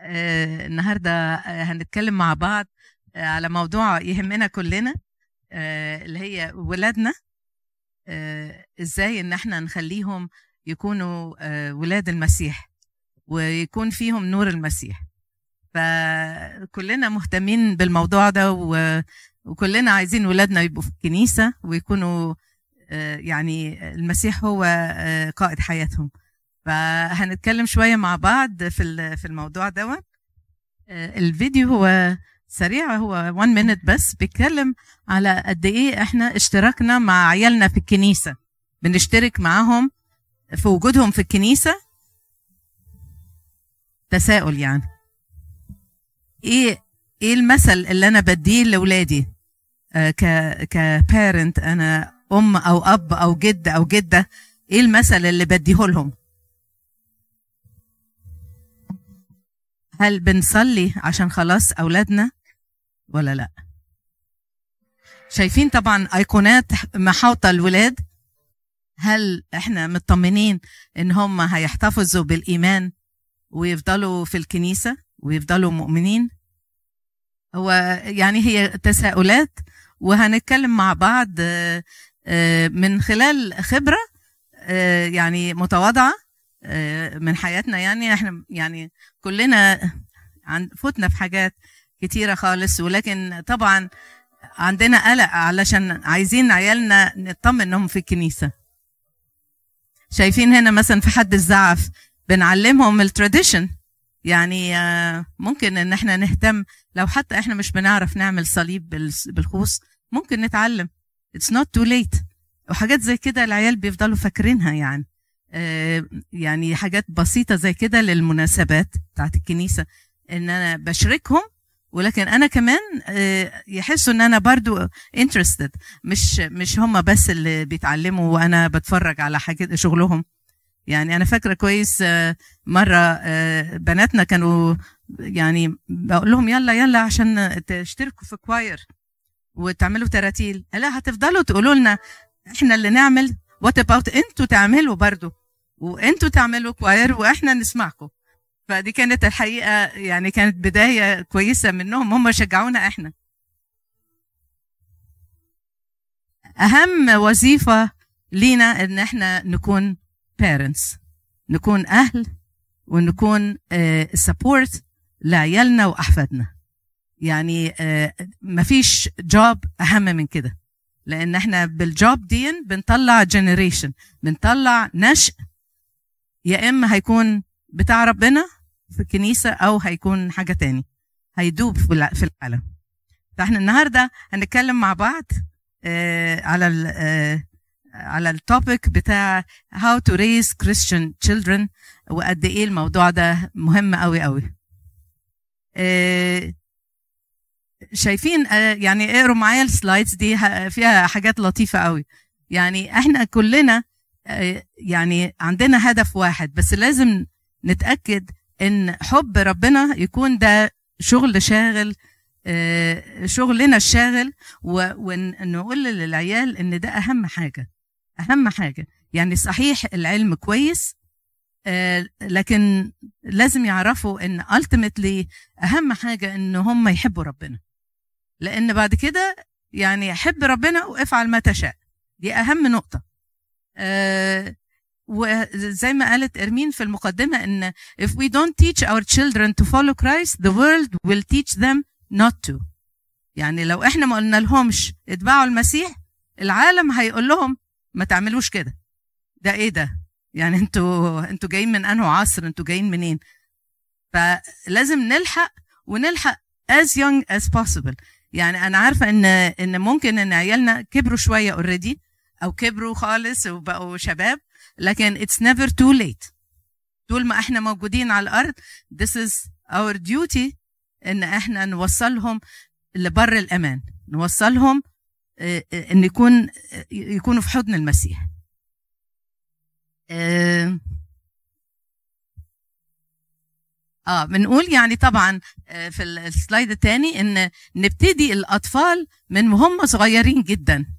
آه، النهارده آه، هنتكلم مع بعض آه، على موضوع يهمنا كلنا اللي هي ولادنا إزاي ان إحنا نخليهم يكونوا ولاد المسيح ويكون فيهم نور المسيح. فكلنا مهتمين بالموضوع ده وكلنا عايزين ولادنا يبقوا في الكنيسة ويكونوا يعني المسيح هو قائد حياتهم. فهنتكلم شوية مع بعض في في الموضوع ده الفيديو هو سريع هو 1 minute بس بيتكلم على قد إيه إحنا اشتركنا مع عيالنا في الكنيسة. بنشترك معاهم في وجودهم في الكنيسة. تساؤل يعني. إيه إيه المثل اللي أنا بديه لاولادي آه، ك كبارنت أنا أم أو أب أو جد أو جدة إيه المثل اللي بديه لهم هل بنصلي عشان خلاص أولادنا ولا لا؟ شايفين طبعا أيقونات محاوطة الولاد. هل إحنا مطمنين إن هم هيحتفظوا بالإيمان ويفضلوا في الكنيسة ويفضلوا مؤمنين؟ هو يعني هي تساؤلات وهنتكلم مع بعض آه، آه، من خلال خبرة آه، يعني متواضعة. آه، من حياتنا يعني إحنا يعني كلنا عن فوتنا في حاجات كتيرة خالص ولكن طبعا عندنا قلق علشان عايزين عيالنا نطمن إنهم في الكنيسة. شايفين هنا مثلا في حد الزعف بنعلمهم التراديشن يعني آه، ممكن إن إحنا نهتم لو حتى إحنا مش بنعرف نعمل صليب بالخوص ممكن نتعلم. It's not too late. وحاجات زي كده العيال بيفضلوا فاكرينها يعني. آه، يعني حاجات بسيطة زي كده للمناسبات بتاعت الكنيسة إن أنا بشاركهم ولكن أنا كمان آه، يحسوا إن أنا برضو interested مش مش هم بس اللي بيتعلموا وأنا بتفرج على حاجات شغلهم. يعني أنا فاكرة كويس آه، مرة آه، بناتنا كانوا يعني بقول لهم يلا يلا عشان تشتركوا في choir وتعملوا تراتيل. لا هتفضلوا تقولوا لنا إحنا اللي نعمل what about أنتوا تعملوا برضو؟ وانتوا تعملوا choir وإحنا نسمعكم. فدي كانت الحقيقة يعني كانت بداية كويسة منهم هم شجعونا إحنا. أهم وظيفة لينا إن إحنا نكون parents نكون أهل ونكون support لعيالنا وأحفادنا. يعني آه، مفيش job أهم من كده. لأن إحنا بال job دي بنطلع generation بنطلع نشء يا إما هيكون بتاع ربنا في الكنيسة أو هيكون حاجة تاني. هيدوب في الع- في العالم. فإحنا النهارده هنتكلم مع بعض آه، على ال آه، على ال topic بتاع how to raise Christian children وقد إيه الموضوع ده مهم قوي قوي آه، شايفين يعني اقروا معايا ال slides دي فيها حاجات لطيفة قوي يعني إحنا كلنا يعني عندنا هدف واحد بس لازم نتأكد إن حب ربنا يكون ده شغل شاغل آه، شغلنا الشاغل ونقول للعيال إن ده أهم حاجة أهم حاجة. يعني صحيح العلم كويس آه، لكن لازم يعرفوا إن ultimately أهم حاجة إن هم يحبوا ربنا. لأن بعد كده يعني حب ربنا وافعل ما تشاء. دي أهم نقطة. آه، وزي ما قالت إرمين في المقدمة إن if we don't teach our children to follow Christ the world will teach them not to. يعني لو إحنا ما قلنا لهمش اتبعوا المسيح العالم هيقول لهم ما تعملوش كده. ده إيه ده؟ يعني أنتوا أنتوا جايين من انه عصر؟ أنتوا جايين منين؟ فلازم نلحق ونلحق as young as possible. يعني أنا عارفة إن إن ممكن إن عيالنا كبروا شوية اوريدي أو كبروا خالص وبقوا شباب. لكن it's never too late. طول ما إحنا موجودين على الأرض this is our duty إن إحنا نوصلهم لبر الأمان. نوصلهم آه، آه، إن يكون آه، يكونوا في حضن المسيح. آه بنقول يعني طبعا في السلايد الثاني إن نبتدي الأطفال من وهم صغيرين جدا.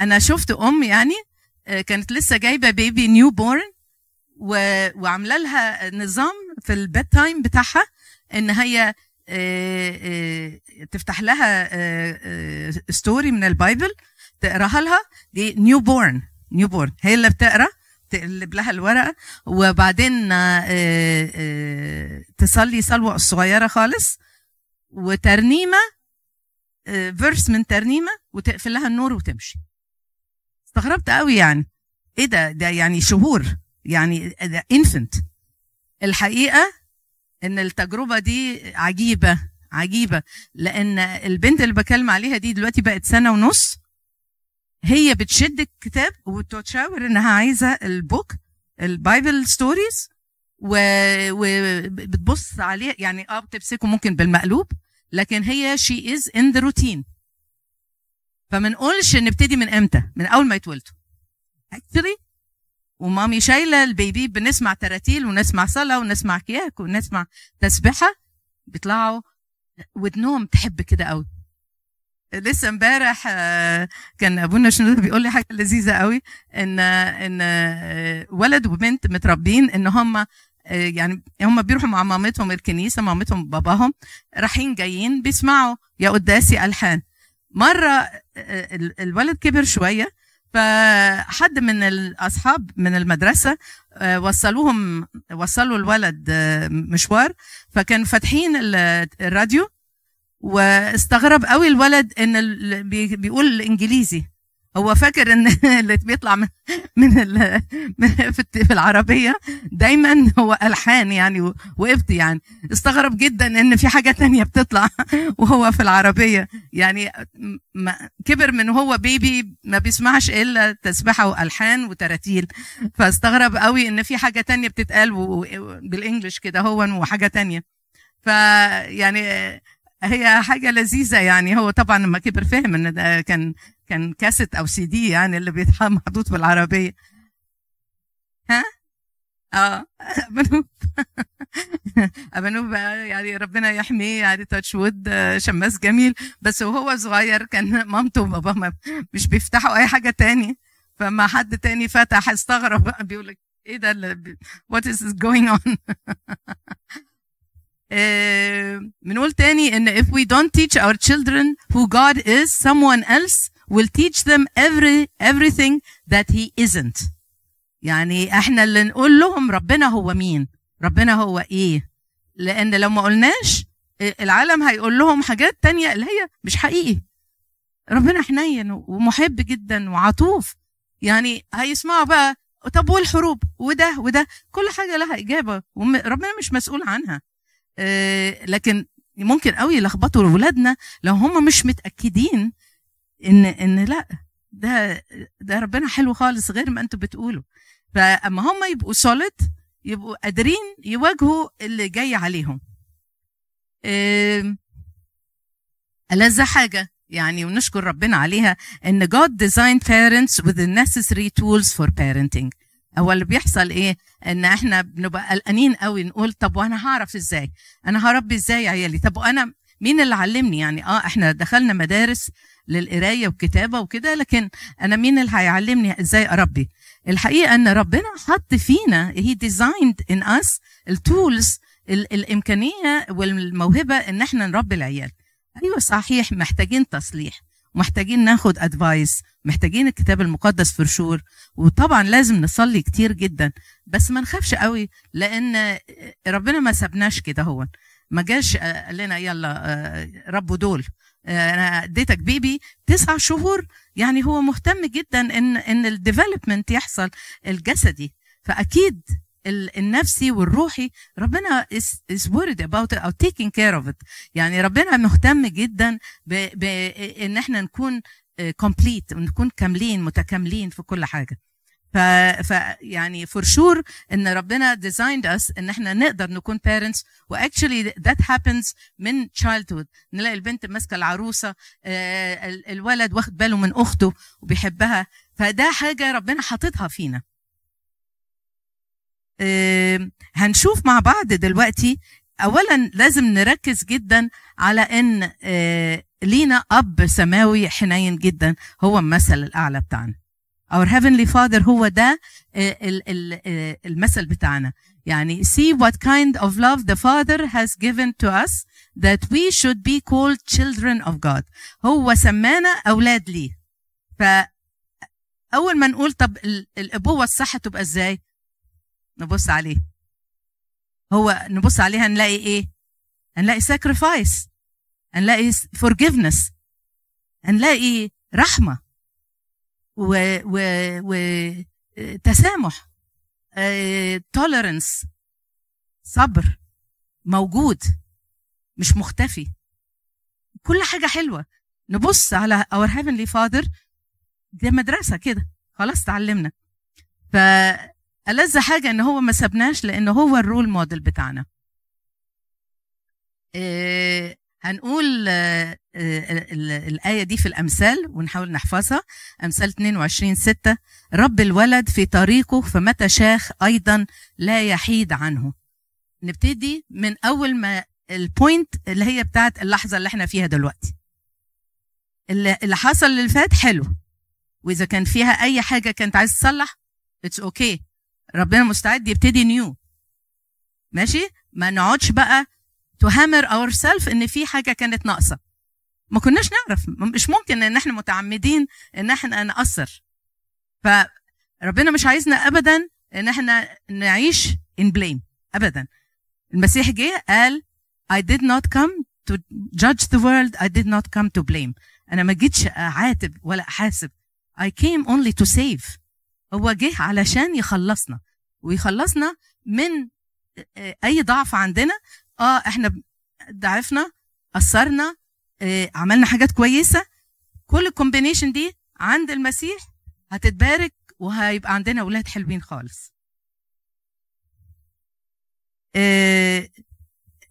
أنا شفت أم يعني آه، كانت لسه جايبة baby newborn وعاملة لها نظام في ال bedtime بتاعها إن هي آه، آه، تفتح لها story من ال Bible تقراها لها دي newborn newborn هي اللي بتقرأ تقلب لها الورقة وبعدين تصلي صلوة صغيرة خالص وترنيمة verse من ترنيمة وتقفل لها النور وتمشي. استغربت قوي يعني. إيه ده؟ ده يعني شهور. يعني ده infant الحقيقة إن التجربة دي عجيبة عجيبة. لأن البنت اللي بكلم عليها دي دلوقتي بقت سنة ونص. هي بتشد الكتاب وبتشاور إنها عايزة ال book ال Bible stories وبتبص عليه يعني آه بتمسكه ممكن بالمقلوب لكن هي she is in the routine فما نقولش نبتدي من إمتى؟ من أول ما يتولدوا. actually و mommy شايلة ال baby بنسمع تراتيل ونسمع صلاة ونسمع كيهك ونسمع تسبحه بيطلعوا ودنهم تحب كده قوي لسه امبارح آه، كان أبونا شنود بيقول لي حاجة لذيذة قوي إن إن آه، ولد وبنت متربين إن هم آه، يعني هم بيروحوا مع مامتهم الكنيسة مامتهم باباهم رايحين جايين بيسمعوا يا قداسي ألحان. مرة الولد كبر شوية فحد من الأصحاب من المدرسة وصلوهم وصلوا الولد مشوار فكانوا فاتحين الراديو واستغرب قوي الولد إن بيقول إنجليزي. هو فاكر إن اللي بيطلع من من في العربية دايما هو ألحان يعني وقفت يعني. استغرب جدا إن في حاجة تانية بتطلع وهو في العربية. يعني كبر من هو بيبي ما بيسمعش إلا تسبحه وألحان وتراتيل. فاستغرب قوي إن في حاجة تانية بتتقال بال English كده هو وحاجة تانية. فيعني هي حاجة لذيذة يعني. هو طبعا لما كبر فهم إن ده كان كان كاسيت أو سي دي يعني اللي بيتحط محطوط بالعربية. ها؟ آه. ابنوب ابنوب يعني ربنا يحميه يعني touch wood شماس جميل. بس وهو صغير كان مامته وباباه مش بيفتحوا أي حاجة تاني. فما حد تاني فتح استغرب بيقول لك إيه ده what is going on بنقول تاني إن if we don't teach our children who God is someone else will teach them every everything that he isn't. يعني إحنا اللي نقول لهم ربنا هو مين؟ ربنا هو إيه؟ لأن لو ما قلناش العالم هيقول لهم حاجات تانية اللي هي مش حقيقي. ربنا حنين ومحب جدا وعطوف. يعني هيسمعوا بقى طب والحروب؟ وده وده. كل حاجة لها إجابة وربنا مش مسؤول عنها. آه، لكن ممكن قوي يلخبطوا اولادنا لو هم مش متأكدين إن إن لا ده ده ربنا حلو خالص غير ما أنتوا بتقولوا. فأما هم يبقوا سوليد يبقوا قادرين يواجهوا اللي جاي عليهم. ألذ حاجة يعني ونشكر ربنا عليها إن God designed parents with the necessary tools for parenting. هو اللي بيحصل إيه؟ إن إحنا بنبقى قلقانين قوي نقول طب وأنا هعرف إزاي؟ أنا هربي إزاي عيالي؟ طب وأنا مين اللي علمني؟ يعني آه إحنا دخلنا مدارس للقراية والكتابه وكده لكن أنا مين اللي هيعلمني إزاي أربي؟ الحقيقة إن ربنا حط فينا he designed in us ال tools الإمكانية والموهبة إن إحنا نربي العيال. أيوه صحيح محتاجين تصليح محتاجين ناخد advice محتاجين الكتاب المقدس for sure وطبعا لازم نصلي كتير جدا بس ما نخافش قوي لأن ربنا ما سابناش كده هو. ما جاش قال لنا يلا ربوا دول. أنا اديتك baby تسع شهور. يعني هو مهتم جدا إن إن ال development يحصل الجسدي. فأكيد النفسي والروحي ربنا is, worried about it or taking care of it. يعني ربنا مهتم جدا بان إحنا نكون complete ونكون كاملين متكاملين في كل حاجة. ف, ف يعني for sure إن ربنا designed us إن إحنا نقدر نكون parents و actually that happens من childhood نلاقي البنت ماسكة العروسة الولد واخد باله من أخته وبيحبها. فده حاجة ربنا حاططها فينا. هنشوف مع بعض دلوقتي. اولا لازم نركز جدا على إن لينا أب سماوي حنين جدا. هو المثل الأعلى بتاعنا. Our Heavenly Father هو ده المثل بتاعنا. يعني see what kind of love the Father has given to us that we should be called children of God. هو سمانا أولاد ليه. فأول ما نقول طب الأبوة الصح تبقى إزاي؟ نبص عليه. هو نبص عليه هنلاقي إيه؟ هنلاقي sacrifice. هنلاقي forgiveness. هنلاقي رحمة. و, و, و تسامح tolerance صبر موجود مش مختفي. كل حاجة حلوة. نبص على our heavenly father دي مدرسة كده. خلاص تعلمنا. فألذ حاجة إن هو ما سبناش لأن هو ال role model بتاعنا. إيه هنقول آه، آه، الآية دي في الأمثال ونحاول نحفظها. أمثال 22 6 رب الولد في طريقه فمتى شاخ أيضا لا يحيد عنه. نبتدي من أول ما ال point اللي هي بتاعت اللحظة اللي إحنا فيها دلوقتي. اللي حصل اللي فات حلو. وإذا كان فيها أي حاجة كانت عايز تصلح it's okay okay. ربنا مستعد يبتدي new ماشي؟ ما نقعدش بقى to hammer ourselves إن في حاجة كانت ناقصة. ما كناش نعرف. مش ممكن إن إحنا متعمدين إن إحنا نقصر. فربنا مش عايزنا ابدا إن إحنا نعيش in blame. ابدا. المسيح جه قال I did not come to judge the world. I did not come to blame. أنا ما جيتش أعاتب ولا أحاسب. I came only to save. هو جه علشان يخلصنا. ويخلصنا من أي ضعف عندنا آه إحنا ضعفنا قصرنا آه عملنا حاجات كويسة. كل الكومبينيشن دي عند المسيح هتتبارك وهيبقى عندنا أولاد حلوين خالص. آه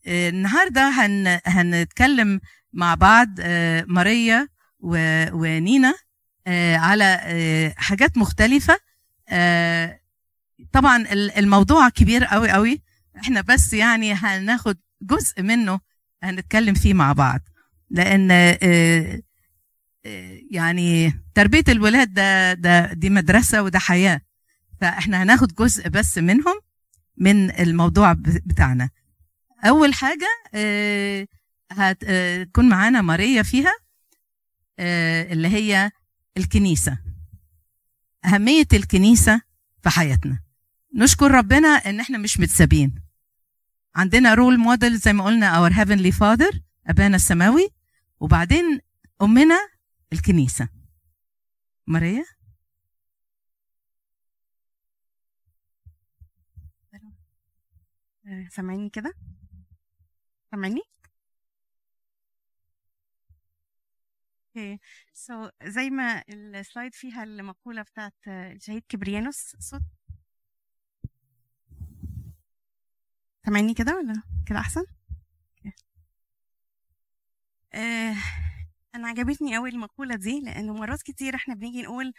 آه النهارده هن هنتكلم مع بعض آه ماريا ونينا آه على حاجات مختلفة. طبعا الموضوع كبير قوي قوي إحنا بس يعني هناخد جزء منه هنتكلم فيه مع بعض. لأن آه، آه، يعني تربية الولاد ده ده دي مدرسة وده حياة. فإحنا هناخد جزء بس منهم من الموضوع بتاعنا. أول حاجة آه، هتكون معانا ماريا فيها اللي هي الكنيسة. أهمية الكنيسة في حياتنا. نشكر ربنا إن إحنا مش متسابين. عندنا role model زي ما قلنا our heavenly father أبانا السماوي وبعدين أمنا الكنيسة. ماريا؟ سامعيني كده؟ سامعيني؟ okay so زي ما ال slide فيها المقولة بتاعت الشهيد كبريانوس صوت سامعيني كده ولا كده أحسن؟ آه أنا عجبتني قوي المقولة دي لأنه مرات كتير إحنا بنيجي نقول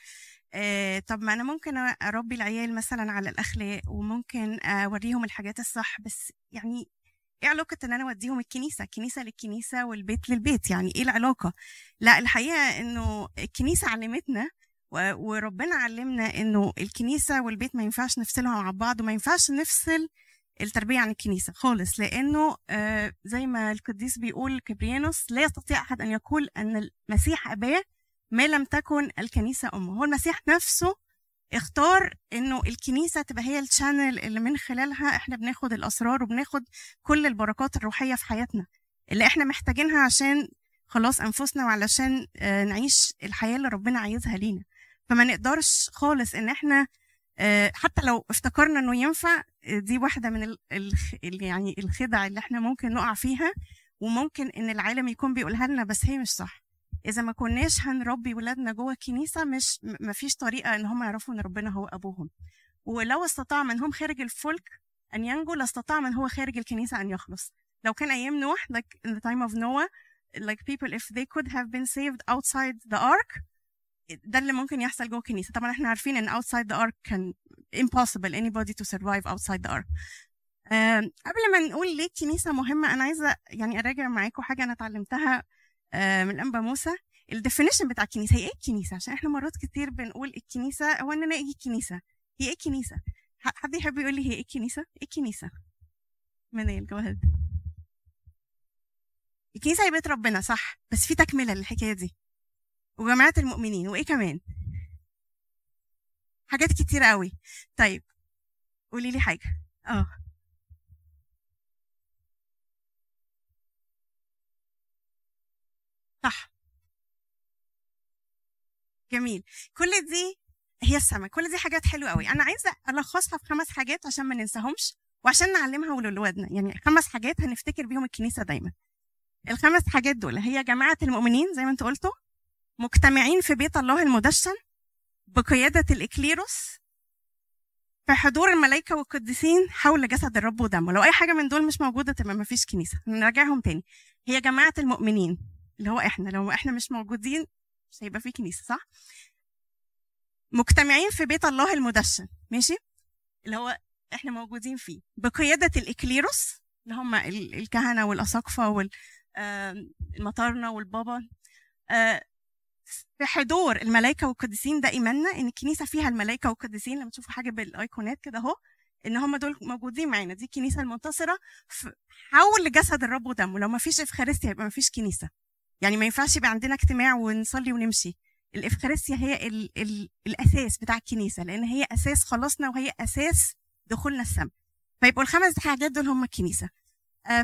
آه طب ما أنا ممكن أربي العيال مثلا على الأخلاق وممكن أوريهم الحاجات الصح بس يعني إيه علاقة إن أنا أوديهم الكنيسة؟ الكنيسة للكنيسة والبيت للبيت يعني إيه العلاقة؟ لا الحقيقة إنه الكنيسة علمتنا وربنا علمنا إنه الكنيسة والبيت ما ينفعش نفصلهم عن بعض وما ينفعش نفصل التربية عن الكنيسة خالص لأنه آه، زي ما القديس بيقول كبريانوس لا يستطيع أحد أن يقول أن المسيح أباه ما لم تكن الكنيسة أمه. هو المسيح نفسه اختار إنه الكنيسة تبقى هي الشانل اللي من خلالها إحنا بناخد الأسرار وبناخد كل البركات الروحية في حياتنا اللي إحنا محتاجينها عشان خلاص أنفسنا وعلشان آه، نعيش الحياة اللي ربنا عايزها لينا. فما نقدرش خالص إن إحنا آه، حتى لو افتكرنا إنه ينفع دي واحدة من ال ال يعني الخدع اللي إحنا ممكن نقع فيها وممكن إن العالم يكون بيقولها لنا بس هي مش صح. إذا ما كناش هنربي ولادنا جوه الكنيسة مش ما فيش طريقة إن هم يعرفوا إن ربنا هو أبوهم. ولو استطاع من هم خارج الفلك أن ينجو لاستطاع من هو خارج الكنيسة أن يخلص. لو كان أيام نوح like in the time of Noah like people if they could have been saved outside the ark ده اللي ممكن يحصل جوه الكنيسة. طبعا إحنا عارفين إن outside the ark كان impossible anybody to survive outside the ark قبل ما نقول ليه الكنيسه مهمة أنا عايزة يعني أراجع معاكم حاجة أنا اتعلمتها من الانبا موسى. الديفينيشن بتاع الكنيسة هي إيه الكنيسة؟ عشان إحنا مرات كتير بنقول الكنيسة هو إن أنا أجي الكنيسة. هي الكنيسة؟ ح- حد يحب يقول لي هي إيه الكنيسة؟ إيه الكنيسة؟ منال جو ahead. الكنيسة هي بيت ربنا صح؟ بس في تكملة للحكاية دي. وجماعة المؤمنين وإيه كمان؟ حاجات كتير قوي طيب قولي لي حاجة. آه. صح. جميل. كل دي هي السما. كل دي حاجات حلوة قوي أنا عايزة الخصها في خمس حاجات عشان ما ننساهمش وعشان نعلمها لولادنا يعني خمس حاجات هنفتكر بيهم الكنيسة دايما. الخمس حاجات دول هي جماعة المؤمنين زي ما انت قلتوا مجتمعين في بيت الله المدشن بقيادة الإكليروس في حضور الملائكة والقديسين حول جسد الرب ودمه. لو أي حاجة من دول مش موجودة تبقى ما فيش كنيسة. نراجعهم تاني. هي جماعة المؤمنين اللي هو إحنا. لو إحنا مش موجودين مش هيبقى في كنيسة صح؟ مجتمعين في بيت الله المدشن ماشي؟ اللي هو إحنا موجودين فيه. بقيادة الإكليروس اللي هم ال- الكهنة والأساقفة والمطارنه والبابا آه، في حضور الملائكة والقديسين ده إيماننا إن الكنيسة فيها الملائكة والقديسين. لما تشوفوا حاجة بالايقونات كده أهو إن هم دول موجودين معانا. دي الكنيسة المنتصرة حول جسد الرب ودمه. لو ما فيش إفخارستيا يبقى ما فيش كنيسة. يعني ما ينفعش يبقى عندنا اجتماع ونصلي ونمشي. الإفخارستيا هي ال ال الأساس بتاع الكنيسة لأن هي أساس خلاصنا وهي أساس دخولنا السماء. فيبقوا الخمس حاجات دول هم الكنيسة.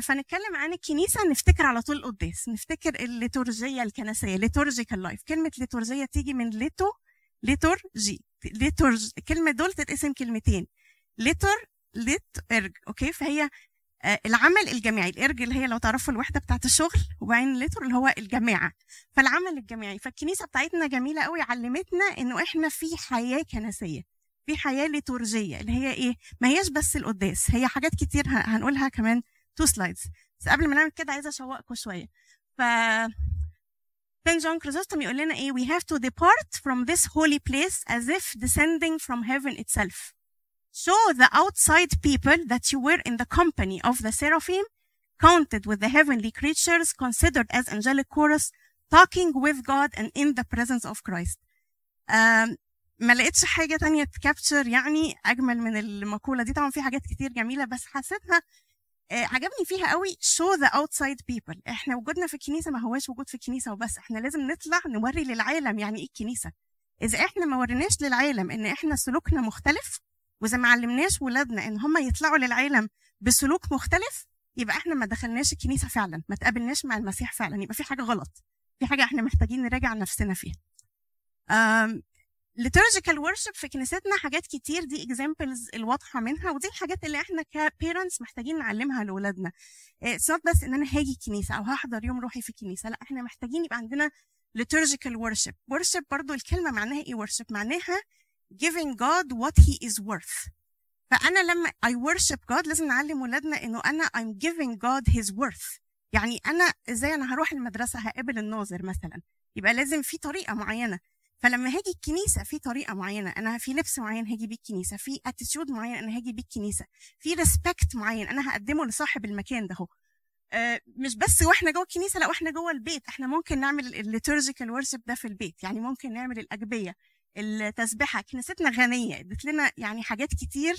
فنتكلم عن الكنيسة نفتكر على طول القداس نفتكر الليتورجية الكنسية liturgical life كلمة ليتورجيه تيجي من ليتو ليتورجي ليتورج الكلمة دول تتقسم كلمتين. ليتور ليت إرج. okay؟ فهي آه، العمل الجماعي. الإرج اللي هي لو تعرفوا الوحدة بتاعت الشغل وبعدين ليتور اللي هو الجماعة. فالعمل الجماعي. فالكنيسة بتاعتنا جميلة قوي علمتنا إنه إحنا في حياة كنسية في حياة ليتورجيه اللي هي إيه؟ ما هياش بس القداس هي حاجات كتير هنقولها كمان two slides بس قبل ما نعمل كده عايزه اشوقكم شوية ف Saint John Chrysostom يقول لنا إيه we have to depart from this holy place as if descending from heaven itself show the outside people that you were in the company of the seraphim counted with the heavenly creatures considered as angelic chorus talking with God and in the presence of Christ um, ما لقيتش حاجة تانية تكابتشر يعني أجمل من المقولة دي طبعا في حاجات كتير جميلة بس حسيتها آه، عجبني فيها قوي show the outside people. إحنا وجودنا في الكنيسة ما هواش وجود في الكنيسة وبس. إحنا لازم نطلع نوري للعالم يعني إيه الكنيسة. إذا إحنا ما وريناش للعالم إن إحنا سلوكنا مختلف وإذا ما علمناش ولادنا إن هم يطلعوا للعالم بسلوك مختلف يبقى إحنا ما دخلناش الكنيسة فعلا ما تقابلناش مع المسيح فعلا. يبقى في حاجة غلط. في حاجة إحنا محتاجين نراجع نفسنا فيها. Liturgical worship في كنيستنا حاجات كتير دي examples الواضحة منها ودي الحاجات اللي إحنا ك parents محتاجين نعلمها لأولادنا it's not بس إن أنا هاجي الكنيسة أو هحضر يوم روحي في الكنيسة لأ إحنا محتاجين يبقى عندنا liturgical worship. Worship برضو الكلمة معناها إيه؟ worship معناها giving God what he is worth. فأنا لما I worship God لازم نعلم ولادنا إنه أنا I'm giving God his worth. يعني أنا إزاي أنا هروح المدرسة هقابل الناظر مثلا؟ يبقى لازم في طريقة معينة. فلما هاجي الكنيسة في طريقة معينة أنا في لبس معين هاجي بيه الكنيسة في attitude معين أنا هاجي بيه الكنيسة في respect معين أنا هقدمه لصاحب المكان ده هو آه، مش بس وإحنا جوه الكنيسة لا وإحنا جوه البيت. إحنا ممكن نعمل ال liturgical worship ده في البيت يعني ممكن نعمل الأجبية. التسبيحة. كنيستنا غنية ادت لنا يعني حاجات كتير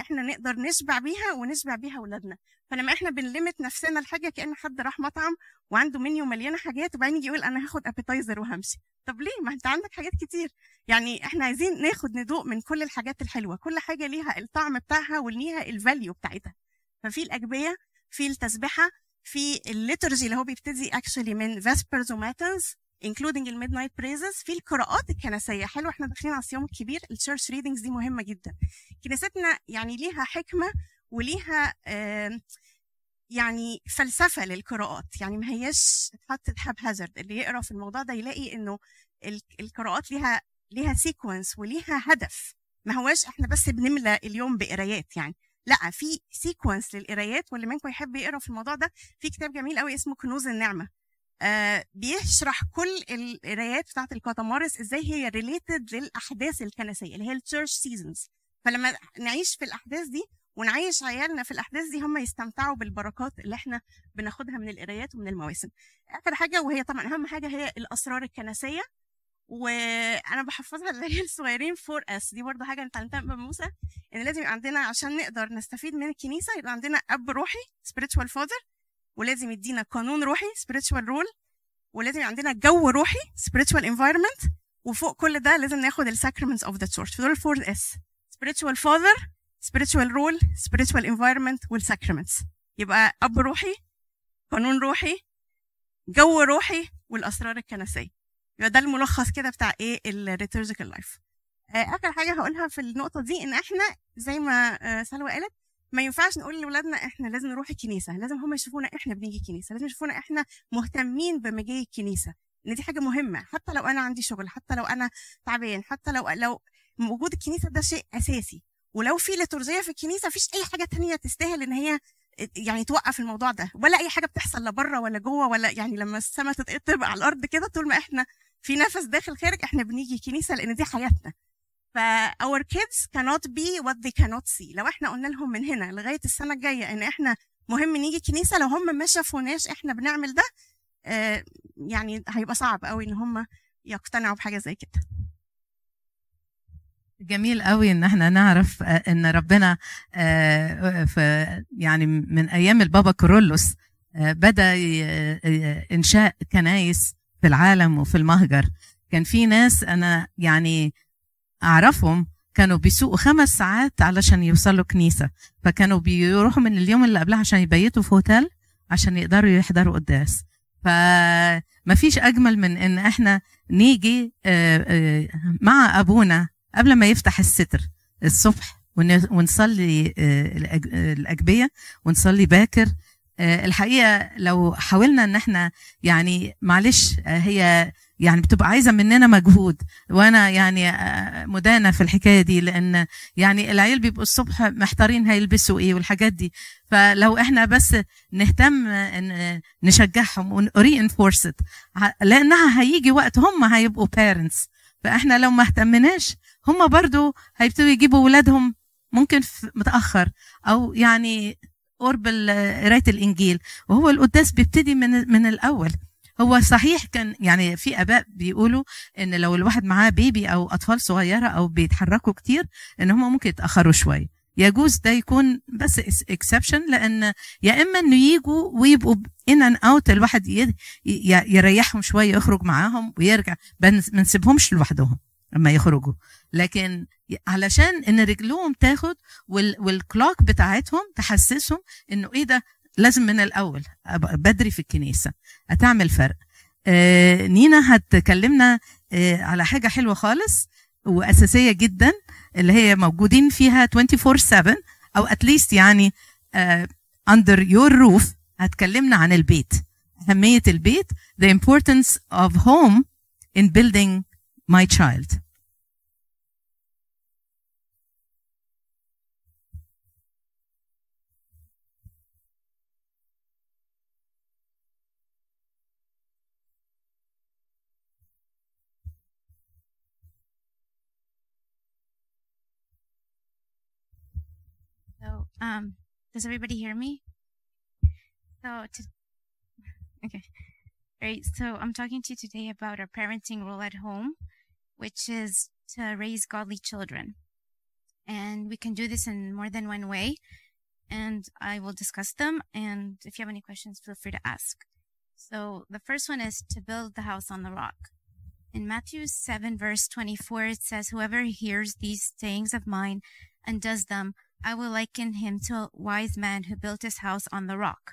إحنا نقدر نشبع بيها ونشبع بيها اولادنا فلما إحنا بن limit نفسنا لحاجة كأن حد راح مطعم وعنده منيو مليانة حاجات وبعدين يجي يقول أنا هاخد appetizer وهمشي. طب ليه؟ ما انت عندك حاجات كتير. يعني إحنا عايزين ناخد ندوق من كل الحاجات الحلوة. كل حاجة ليها الطعم بتاعها وليها ال value بتاعتها. ففي الأجبية في التسبيحة في ال liturgy اللي هو بيبتدي actually من vespers و matins including ال midnight praises في القراءات الكنسية. حلو إحنا داخلين على الصيام الكبير ال church readings دي مهمة جدا. كنيستنا يعني ليها حكمة وليها يعني فلسفة للقراءات. يعني ما هياش اتحطت hazard اللي يقرأ في الموضوع ده يلاقي إنه ال- القراءات ليها ليها sequence وليها هدف. ما هواش إحنا بس بنملى اليوم بقرايات يعني. لا في sequence للقرايات. واللي منكم يحب يقرأ في الموضوع ده في كتاب جميل قوي اسمه كنوز النعمة. آه بيشرح كل القرايات بتاعت الكاتامارس إزاي هي related للأحداث الكنسية اللي هي ال church seasons فلما نعيش في الأحداث دي ونعيش عيالنا في الأحداث دي هم يستمتعوا بالبركات اللي إحنا بناخدها من القرايات ومن المواسم. آخر حاجة وهي طبعا أهم حاجة هي الأسرار الكنسية. وأنا بحفظها للعيال الصغيرين 4 S دي برضه حاجة اتعلمتها من موسى إن لازم يبقى عندنا عشان نقدر نستفيد من الكنيسة يبقى عندنا أب روحي spiritual father ولازم يدينا قانون روحي spiritual rule ولازم عندنا جو روحي spiritual environment وفوق كل ده لازم ناخد ال sacraments of the church. دول 4 S spiritual father spiritual rule spiritual environment وال sacraments. يبقى أب روحي قانون روحي جو روحي والأسرار الكنسية. يبقى ده الملخص كده بتاع إيه ال liturgical life آخر حاجة هقولها في النقطة دي إن إحنا زي ما آه، سلوى قالت ما ينفعش نقول لاولادنا إحنا لازم نروح الكنيسة لازم هم يشوفونا إحنا بنيجي الكنيسة لازم يشوفونا إحنا مهتمين بمجيء الكنيسة. إن دي حاجة مهمة حتى لو أنا عندي شغل حتى لو أنا تعبان حتى لو لو وجود الكنيسة ده شيء أساسي. ولو في ليتورجية في الكنيسة مفيش أي حاجة تانية تستاهل إن هي يعني توقف الموضوع ده ولا أي حاجة بتحصل لا بره ولا جوه ولا يعني لما السماء تتقطب على الأرض كده طول ما إحنا في نفس داخل خارج إحنا بنيجي كنيسه لأن دي حياتنا. ف our kids cannot be what they cannot see. لو إحنا قلنا لهم من هنا لغاية السنة الجاية إن إحنا مهم نيجي كنيسة لو هم ما شافوناش إحنا بنعمل ده آه، يعني هيبقى صعب قوي إن هم يقتنعوا بحاجة زي كده. جميل قوي إن إحنا نعرف آه، إن ربنا آه، في يعني من أيام البابا كورولوس آه، بدأ إنشاء كنايس في العالم وفي المهجر. كان في ناس أنا يعني أعرفهم كانوا بيسوقوا خمس ساعات علشان يوصلوا كنيسة فكانوا بيروحوا من اليوم اللي قبلها عشان يبيتوا في هوتيل عشان يقدروا يحضروا قداس. فما فيش أجمل من إن إحنا نيجي آه، آه، مع أبونا قبل ما يفتح الستر الصبح ون- ونصلي آه، الأج- الأجبية ونصلي باكر. الحقيقة لو حاولنا إن إحنا يعني معلش هي يعني بتبقى عايزة مننا مجهود. وأنا يعني آه، مدانة في الحكاية دي لأن يعني العيال بيبقوا الصبح محتارين هيلبسوا إيه والحاجات دي. فلو إحنا بس نهتم إن نشجعهم ونرينفورس لأنها هيجي وقت هم هيبقوا parents فإحنا لو ما اهتمناش هم برضو هيبتدوا يجيبوا ولادهم ممكن متأخر أو يعني قرب ال- قراية الإنجيل. وهو القداس بيبتدي من من الأول. هو صحيح كان يعني في آباء بيقولوا إن لو الواحد معاه baby أو أطفال صغيرة أو بيتحركوا كتير إن هم ممكن يتأخروا شوية. يجوز ده يكون بس exception لأن يا إما إنه يجوا ويبقوا ان ان اوت الواحد يريحهم شوية يخرج معاهم ويرجع ما نسيبهمش لوحدهم لما يخرجوا. لكن علشان إن رجلهم تاخد وال والكلوك بتاعتهم تحسسهم إنه إيه ده؟ لازم من الأول بدري في الكنيسة. هتعمل فرق. آه نينا هتكلمنا آه على حاجة حلوة خالص وأساسية جدا اللي هي موجودين فيها 24 7 أو اتليست يعني under your roof هتكلمنا عن البيت أهمية البيت the importance of home in building my child. Um, does everybody hear me? So, to, okay. Right. So, I'm talking to you today about our parenting role at home, which is to raise godly children. And we can do this in more than one way. And I will discuss them. And if you have any questions, feel free to ask. So, the first one is to build the house on the rock. In Matthew 7, verse 24, it says, Whoever hears these sayings of mine and does them, I will liken him to a wise man who built his house on the rock.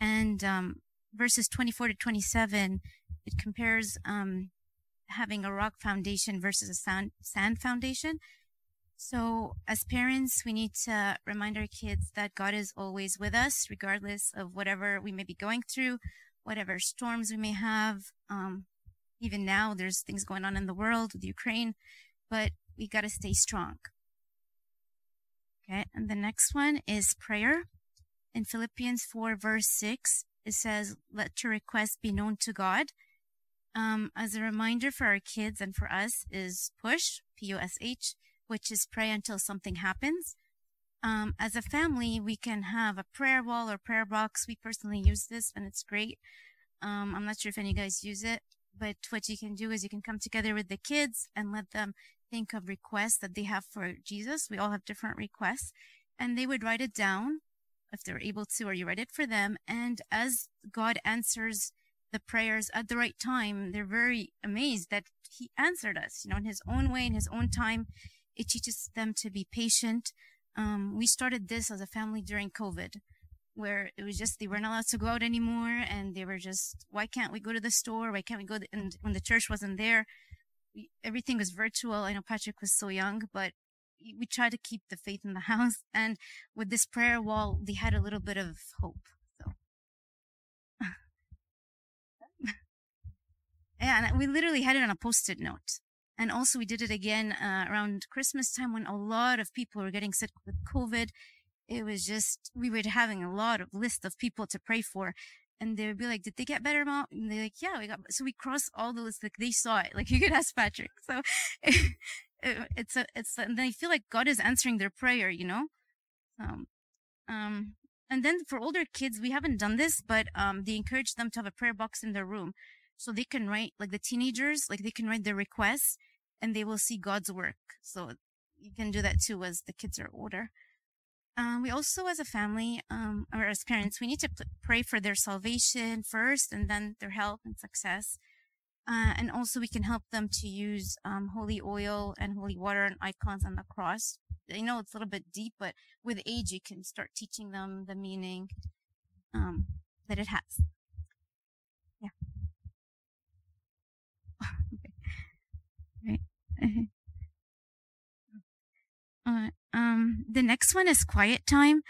And um, verses 24 to 27, it compares um, having a rock foundation versus a sand, sand foundation. So, as parents, we need to remind our kids that God is always with us, regardless of whatever we may be going through, whatever storms we may have. Um, even now, there's things going on in the world with Ukraine, but we got to stay strong. Okay, and the next one is prayer. In Philippians 4, verse 6, it says, Let your request be known to God. Um, as a reminder for our kids and for us, is push, P U S H, which is pray until something happens. Um, as a family, we can have a prayer wall or prayer box. We personally use this and it's great. Um, I'm not sure if any of you guys use it, But what you can do is you can come together with the kids and let them think of requests that they have for Jesus. We all have different requests and they would write it down if they're able to, or you write it for them. And as God answers the prayers at the right time, they're very amazed that He answered us, you know, in His own way, in His own time. It teaches them to be patient. Um, we started this as a family during COVID, where it was just they weren't allowed to go out anymore, and they were just, why can't we go to the store? Why can't we go? And when the church wasn't there, everything was virtual. I know Patrick was so young, but we try to keep the faith in the house. And with this prayer wall, they had a little bit of hope. So, yeah, and we literally had it on a post-it note. And also, we did it again uh, around Christmas time when a lot of people were getting sick with COVID. It was just we were having a lot of list of people to pray for, and they would be like, "Did they get better, mom?" And they're like, "Yeah, we got." So we crossed all the lists. Like they saw it. Like you could ask Patrick. So it, it's a it's and they feel like God is answering their prayer, you know. Um, um, and then for older kids, we haven't done this, but um, they encourage them to have a prayer box in their room, so they can write like the teenagers, like they can write their requests, and they will see God's work. So you can do that too as the kids are older. Um, we also, as a family, um, or as parents, we need to pray for their salvation first, and then their health and success. Uh, and also we can help them to use um, holy oil and holy water and icons on the cross. I know it's a little bit deep, but with age you can start teaching them the meaning um, that it has. Yeah. Right. Uh, um, the next one is quiet time.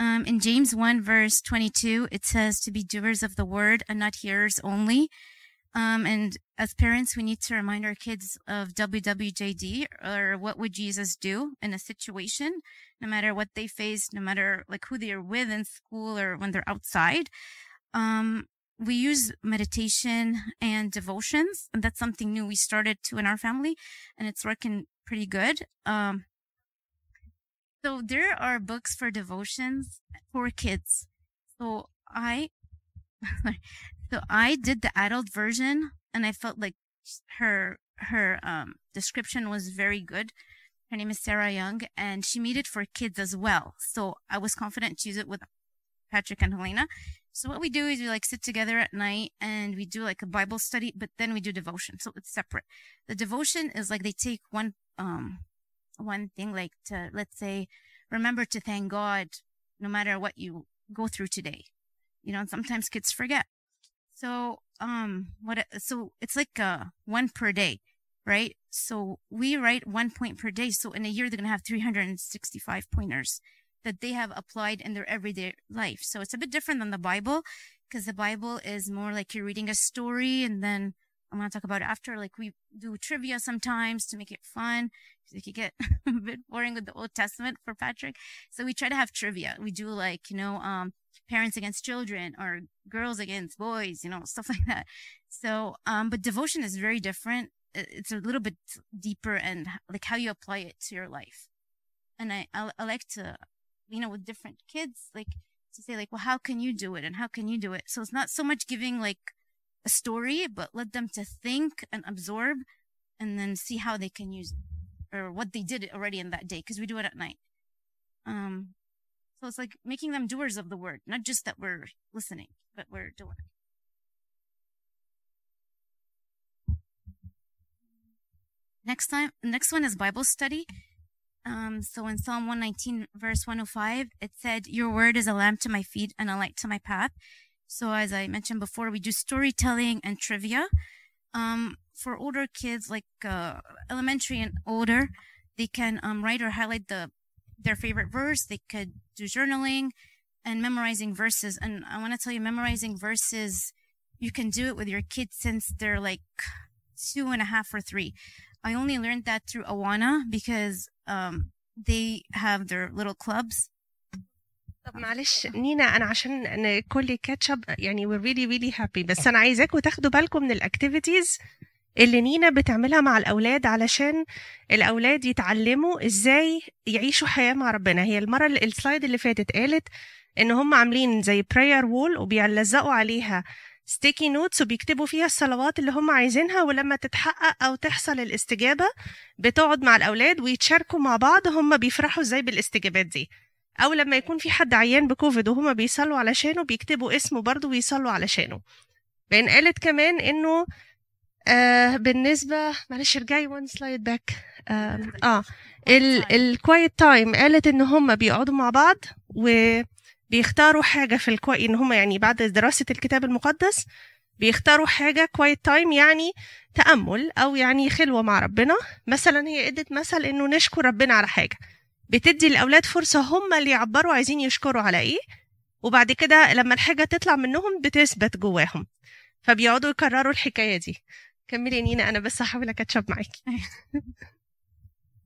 Um, in James 1 verse 22, it says to be doers of the word and not hearers only. Um, and as parents, we need to remind our kids of WWJD or what would Jesus do in a situation, no matter what they face, no matter like who they're with in school or when they're outside. Um, we use meditation and devotions, and that's something new we started to in our family, and it's working pretty good. Um, so there are books for devotions for kids. So I So I did the adult version and I felt like her her um description was very good. Her name is Sarah Young and she made it for kids as well. So I was confident to use it with Patrick and Helena. So what we do is we like sit together at night and we do like a Bible study, but then we do devotion. So it's separate. The devotion is like they take one um one thing like to let's say remember to thank God no matter what you go through today. You know, and sometimes kids forget. So, um, what, so it's like, uh, one per day, right? So we write one point per day. So in a year, they're going to have 365 pointers that they have applied in their everyday life. So it's a bit different than the Bible because the Bible is more like you're reading a story and then I'm going to talk about after. Like we do trivia sometimes to make it fun. It could get a bit boring with the Old Testament for Patrick. So we try to have trivia. We do like, you know, um, parents against children or girls against boys, you know, stuff like that. So, um, but devotion is very different. It's a little bit deeper and like how you apply it to your life. And I, I, I like to, you know, with different kids, like to say like, well, how can you do it? And how can you do it? So it's not so much giving like a story, but let them to think and absorb and then see how they can use it or what they did already in that day. Cause we do it at night. Um, so it's like making them doers of the word, not just that we're listening, but we're doing Next time, next one is Bible study. Um, so in Psalm 119, verse 105, it said, Your word is a lamp to my feet and a light to my path. So as I mentioned before, we do storytelling and trivia. Um, for older kids, like uh, elementary and older, they can um, write or highlight the their favorite verse. They could do journaling and memorizing verses. And I want to tell you, memorizing verses, you can do it with your kids since they're like two and a half or three. I only learned that through Awana because um, they have their little clubs. طب معلش نينا أنا عشان الكل كاتشب يعني we're really really happy بس أنا عايزاكم تاخدوا بالكم من الاكتيفيتيز اللي نينا بتعملها مع الأولاد علشان الأولاد يتعلموا إزاي يعيشوا حياة مع ربنا. هي المرة ال slide اللي فاتت قالت إن هم عاملين زي prayer wall وبيلزقوا عليها sticky notes وبيكتبوا فيها الصلوات اللي هم عايزينها ولما تتحقق أو تحصل الاستجابة بتقعد مع الأولاد ويتشاركوا مع بعض هم بيفرحوا إزاي بالاستجابات دي. أو لما يكون في حد عيان بكوفيد وهم بيصلوا علشانه بيكتبوا اسمه برضه ويصلوا علشانه. نينا قالت كمان إنه آه بالنسبة معلش ارجعي one slide back آه, آه ال quiet time قالت إن هم بيقعدوا مع بعض وبيختاروا حاجة في ال quiet إن هم يعني بعد دراسة الكتاب المقدس بيختاروا حاجة quiet time يعني تأمل أو يعني خلوة مع ربنا. مثلا هي ادت مثل إنه نشكر ربنا على حاجة. بتدي الاولاد فرصه هم اللي يعبروا عايزين يشكروا على إيه وبعد كده لما الحاجة تطلع منهم بتثبت جواهم فبيقعدوا يكرروا الحكاية دي كملي يا نينا أنا بس هحاول اكاتشب معاكي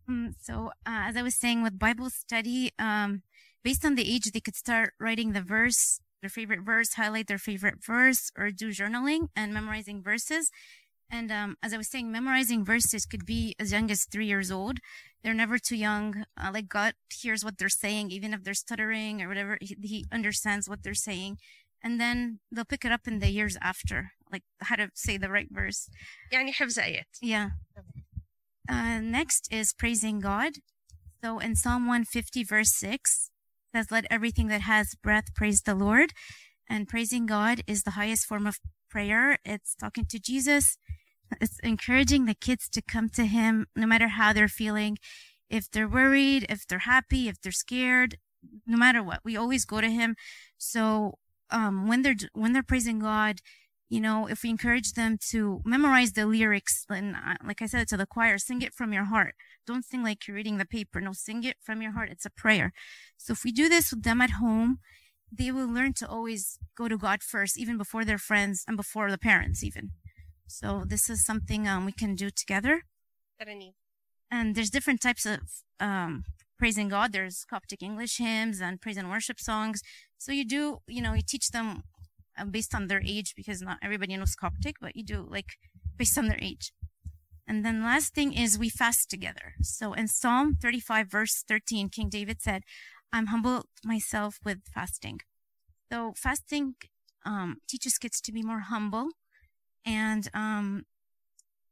Um, so, uh, as I was saying with Bible study, um, based on the age, they could start writing the verse, their favorite verse, highlight their favorite verse, or do journaling and memorizing verses. And um, as I was saying, memorizing verses could be as young as three years old. They're never too young. Uh, like God hears what they're saying, even if they're stuttering or whatever, he, he understands what they're saying. And then they'll pick it up in the years after, like how to say the right verse. يعني حفظ آيات Yeah. Uh, next is praising God. So in Psalm 150, verse 6, says, Let everything that has breath praise the Lord. And praising God is the highest form of prayer. It's talking to Jesus. it's encouraging the kids to come to Him no matter how they're feeling. If they're worried, if they're happy, if they're scared, no matter what, we always go to Him. So um, when they're when they're praising God, you know, if we encourage them to memorize the lyrics, and uh, like I said to the choir, sing it from your heart. Don't sing like you're reading the paper. No, sing it from your heart. It's a prayer. So if we do this with them at home, they will learn to always go to God first, even before their friends and before the parents, even. So this is something um, we can do together. And there's different types of um, praising God. There's Coptic English hymns and praise and worship songs. So you do, you know, you teach them uh, based on their age because not everybody knows Coptic, but you do like based on their age. And then last thing is we fast together. So in Psalm 35 verse 13, King David said, I'm humble myself with fasting. So fasting um, teaches kids to be more humble and um,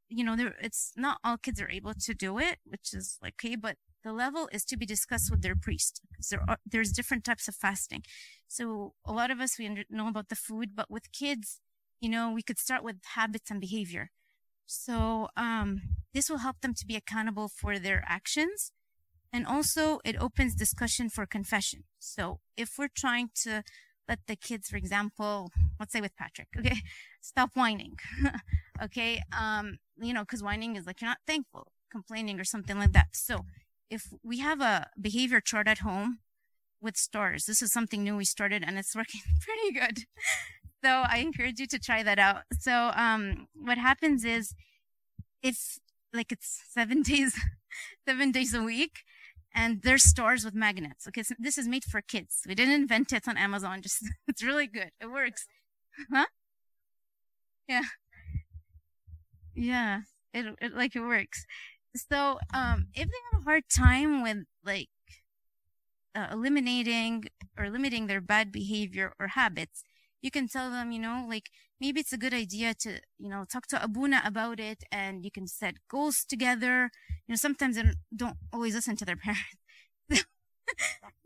you know, there it's not all kids are able to do it, which is okay, but the level is to be discussed with their priest because there are there's different types of fasting. So a lot of us we under, know about the food, but with kids, you know, we could start with habits and behavior. So um, this will help them to be accountable for their actions, and also it opens discussion for confession. So if we're trying to let the kids, for example, let's say with Patrick, okay, stop whining, okay, um, you know, because whining is like you're not thankful, complaining or something like that. So if we have a behavior chart at home with stars, this is something new we started and it's working pretty good. So I encourage you to try that out. So um, what happens is if like it's seven days, seven days a week, and there's stores with magnets. Okay, so this is made for kids. We didn't invent it on Amazon. Just it's really good. It works. Huh? Yeah. Yeah. It, it like it works. So um if they have a hard time with like uh, eliminating or limiting their bad behavior or habits, you can tell them, you know, like maybe it's a good idea to, you know, talk to Abuna about it and you can set goals together. You know, sometimes they don't always listen to their parents. so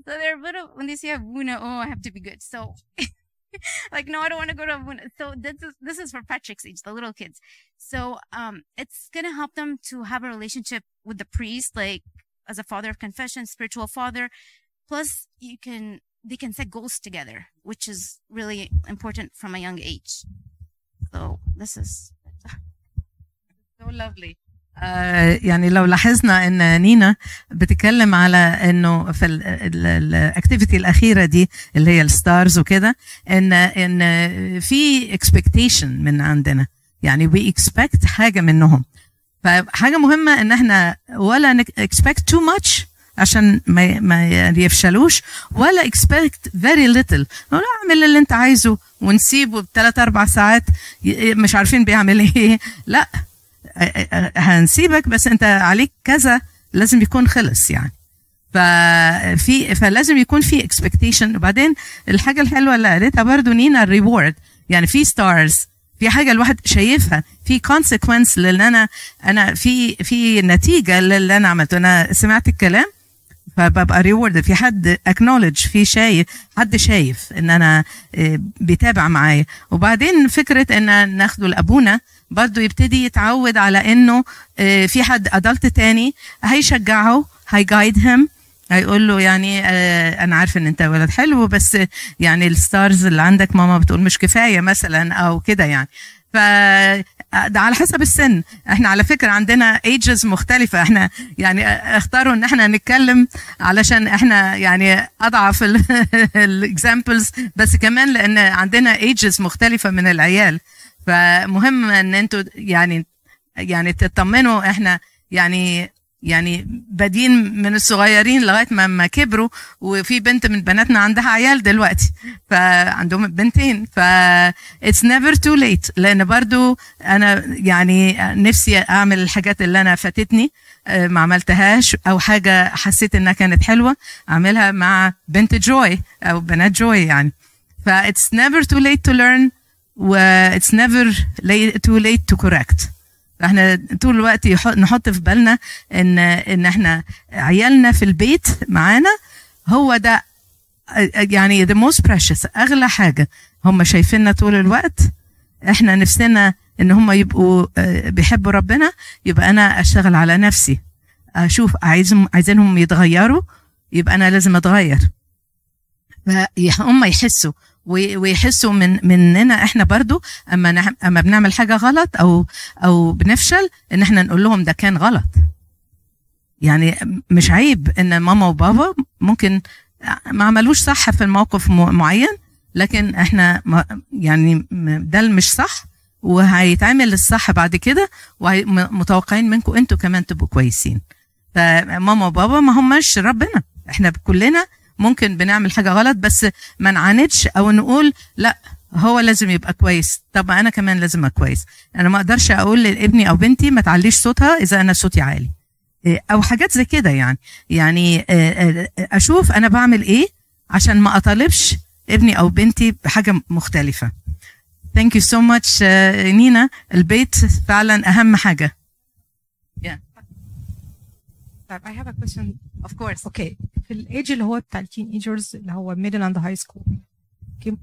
they're a of, when they say Abuna, oh, I have to be good. So, like, no, I don't want to go to Abuna. So this is, this is for Patrick's age, the little kids. So, um, it's going to help them to have a relationship with the priest, like as a father of confession, spiritual father. Plus, you can they can set goals together, which is really important from a young age. So this is so lovely. آه يعني لو لاحظنا إن نينا بتتكلم على إنه في ال activity الأخيرة دي اللي هي ال stars وكده ان إن في expectation من عندنا يعني we expect حاجة منهم فحاجة مهمة إن إحنا ولا expect too much عشان ما ما يفشلوش ولا very little. نقول اعمل اللي انت عايزه ونسيبه بثلاث أربع ساعات مش عارفين بيعمل إيه. لا هنسيبك بس انت عليك كذا لازم يكون خلص يعني. ففي فلازم يكون في expectation. وبعدين الحاجة الحلوة اللي قالتها برضو نينا ال reward. يعني في stars في حاجة الواحد شايفها في consequence للي أنا أنا في في نتيجة للي أنا عملته. أنا سمعت الكلام فببقى reward في حد acknowledge في شايف حد شايف إن أنا آه، بيتابع معايا. وبعدين فكرة إن ناخده لأبونا برضه يبتدي يتعود على إنه آه، في حد adult تاني هيشجعه هي guide him هيقول له يعني آه أنا عارفه إن أنت ولد حلو بس يعني ال stars اللي عندك ماما بتقول مش كفاية مثلا أو كده يعني. ده على حسب السن. إحنا على فكرة عندنا ages مختلفة. إحنا يعني اختاروا ان إحنا نتكلم علشان إحنا يعني أضعف ال examples بس كمان لأن عندنا ages مختلفة من العيال. فمهم إن أنتوا يعني يعني تطمنوا إحنا يعني يعني بادين من الصغيرين لغاية ما ما كبروا وفي بنت من بناتنا عندها عيال دلوقتي. فعندهم بنتين. ف it's never too late لأن برضو أنا يعني نفسي أعمل الحاجات اللي أنا فاتتني آه، ما عملتهاش أو حاجة حسيت إنها كانت حلوة أعملها مع بنت جوي أو بنات جوي يعني. ف it's never too late to learn و never late, too late to correct. إحنا طول الوقت نحط في بالنا ان ان إحنا عيالنا في البيت معانا هو ده يعني the most precious أغلى حاجة. هم شايفيننا طول الوقت إحنا نفسنا ان هم يبقوا آه، بيحبوا ربنا يبقى أنا أشتغل على نفسي. أشوف عايزهم عايزينهم يتغيروا يبقى أنا لازم أتغير. فهم يحسوا ويحسوا من مننا إحنا برضو أما أما بنعمل حاجة غلط أو أو بنفشل إن إحنا نقول لهم ده كان غلط. يعني مش عيب إن ماما وبابا ممكن ما عملوش صح في الموقف معين لكن إحنا يعني ده مش صح وهيتعمل الصح بعد كده ومتوقعين منكم أنتوا كمان تبقوا كويسين. فماما وبابا ما هماش ربنا إحنا كلنا ممكن بنعمل حاجة غلط بس ما نعاندش أو نقول لا هو لازم يبقى كويس. طب أنا كمان لازم أبقى كويس. أنا ما أقدرش أقول لابني أو بنتي ما تعليش صوتها إذا أنا صوتي عالي. إيه، أو حاجات زي كده يعني. يعني آه، آه، أشوف أنا بعمل إيه عشان ما أطالبش ابني أو بنتي بحاجة مختلفة. thank you so much نينا. البيت فعلا أهم حاجة. طيب I have a question of course اوكي في الايج اللي هو بتاع التين ايجرز اللي هو ميدل اند هاي سكول اوكي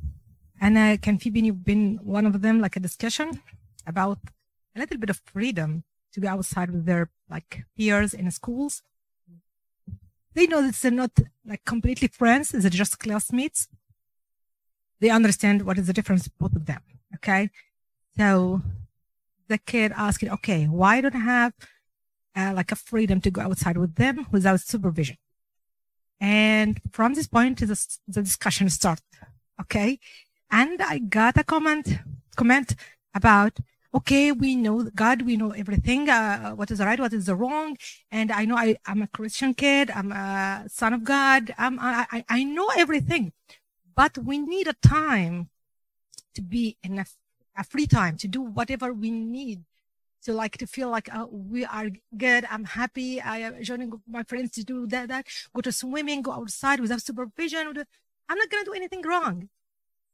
انا كان في بيني وبين one of them like a discussion about a little bit of freedom to be outside with their like peers in schools they know that they're not like completely friends they're just classmates they understand what is the difference both of them okay so the kid asking okay why don't I have uh, like a freedom to go outside with them without supervision. And from this point, the, the discussion started. Okay. And I got a comment, comment about, okay, we know God, we know everything, uh, what is the right, what is the wrong. And I know I, I'm a Christian kid. I'm a son of God. I'm, I, I- I know everything, but we need a time to be in a, a free time to do whatever we need to like to feel like oh, we are good i'm happy i am joining my friends to do that that go to swimming go outside without supervision i'm not going to do anything wrong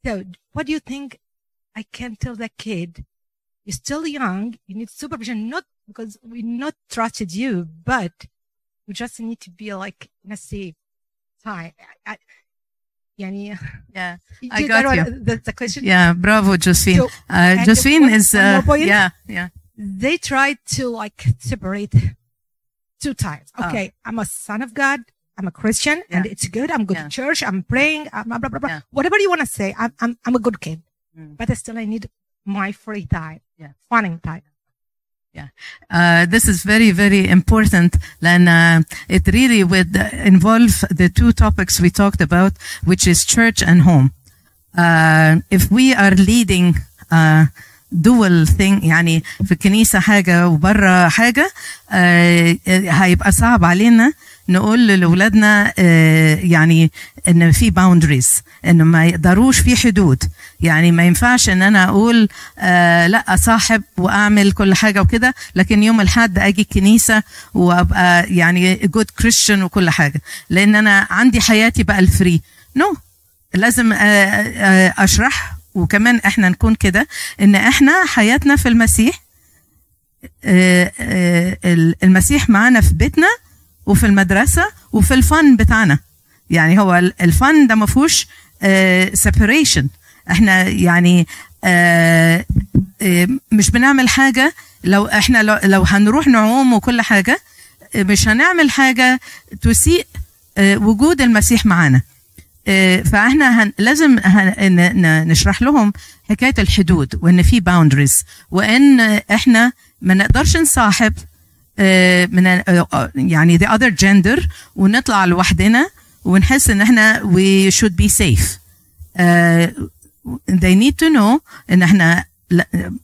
so what do you think i can tell that kid you're still young you need supervision not because we not trusted you but we just need to be like in a safe time I, I, yeah, yeah. I got you. That's the question. Yeah, bravo, Josephine. So, uh, Josephine is uh, yeah, yeah they tried to like separate two times. Oh. Okay, I'm a son of God. I'm a Christian, and it's good. I'm going Yeah. to church. I'm praying. I'm blah blah blah. blah. Yeah. Whatever you want to say, I'm I'm I'm a good kid, Mm. but still I need my free time. Yeah. funning time. Yeah, uh, this is very very important and uh, it really would involve the two topics we talked about which is church and home uh, if we are leading dual thing يعني في الكنيسة حاجة وبره حاجة آه، هيبقى صعب علينا نقول لأولادنا آه، يعني إن في boundaries إنه ما يقدروش في حدود يعني ما ينفعش إن أنا أقول آه لأ أصاحب وأعمل كل حاجة وكده لكن يوم الحد أجي الكنيسة وأبقى يعني good Christian وكل حاجة لأن أنا عندي حياتي بقى الفري نو no. لازم آه، آه، أشرح وكمان إحنا نكون كده إن إحنا حياتنا في المسيح آه، آه، المسيح معانا في بيتنا وفي المدرسة وفي الفن بتاعنا. يعني هو ال- الفن ده ما فيهوش سيبريشن إحنا يعني آه، آه، مش بنعمل حاجة. لو إحنا لو, لو هنروح نعوم وكل حاجة آه، مش هنعمل حاجة تسيء آه، وجود المسيح معانا. آه، فاحنا هن لازم هن نشرح لهم حكاية الحدود وإن في boundaries وإن إحنا ما نقدرش نصاحب آه، من يعني the other gender ونطلع لوحدنا ونحس إن إحنا we should be safe. آه، they need to know إن إحنا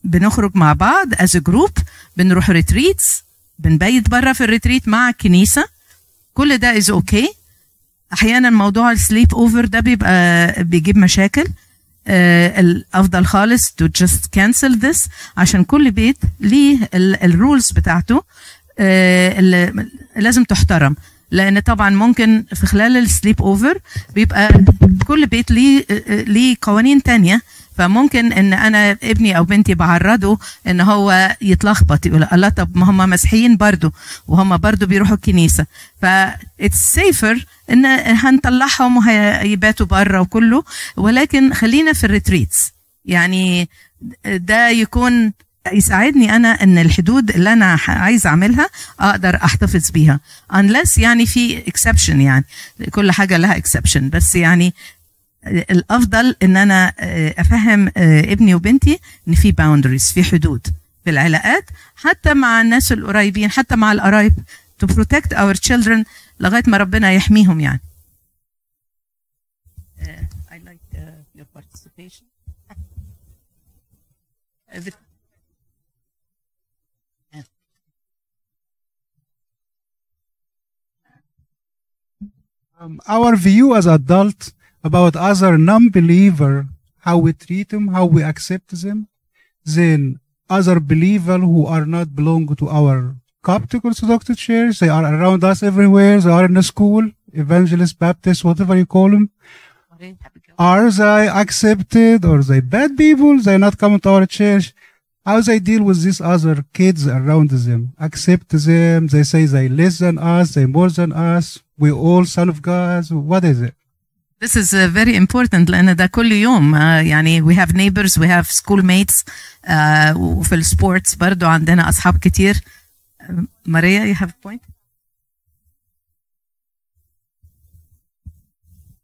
بنخرج مع بعض as a group بنروح retreats بنبيت بره في ال retreat مع الكنيسه كل ده is okay. أحيانا موضوع ال sleepover ده بيبقى بيجيب مشاكل. آه، الافضل خالص to just cancel this عشان كل بيت ليه ال rules بتاعته آه، اللي لازم تحترم. لأن طبعا ممكن في خلال ال sleepover بيبقى كل بيت ليه آه، ليه قوانين تانية. فممكن إن أنا ابني أو بنتي بعرضه إن هو يتلخبط يقول الله طب ما هم مسيحيين برضو وهم برضو بيروحوا الكنيسة. ف it's safer إن هنطلعهم وهيباتوا بره وكله ولكن خلينا في ال retreats يعني ده يكون يساعدني أنا إن الحدود اللي أنا عايز أعملها أقدر أحتفظ بيها. unless يعني في exception يعني كل حاجة لها exception بس يعني الأفضل إن أنا آه، أفهم آه، ابني وبنتي إن في boundaries في حدود في العلاقات حتى مع الناس القريبين حتى مع القرايب to protect our children لغاية ما ربنا يحميهم يعني Uh, I like uh, your participation. Um, our view as adult about other non-believer, how we treat them, how we accept them, then other believer who are not belong to our Coptic Orthodox Church, they are around us everywhere, they are in the school, evangelist, Baptist, whatever you call them. Are they accepted or they bad people? They not come to our church. How they deal with these other kids around them? Accept them. They say they less than us. They more than us. We all son of God. What is it? This is uh, very important لأن ده كل يوم. آه، يعني we have neighbors we have schoolmates. uh, وفي ال sports برضو عندنا أصحاب كتير. آه، ماريا you have a point?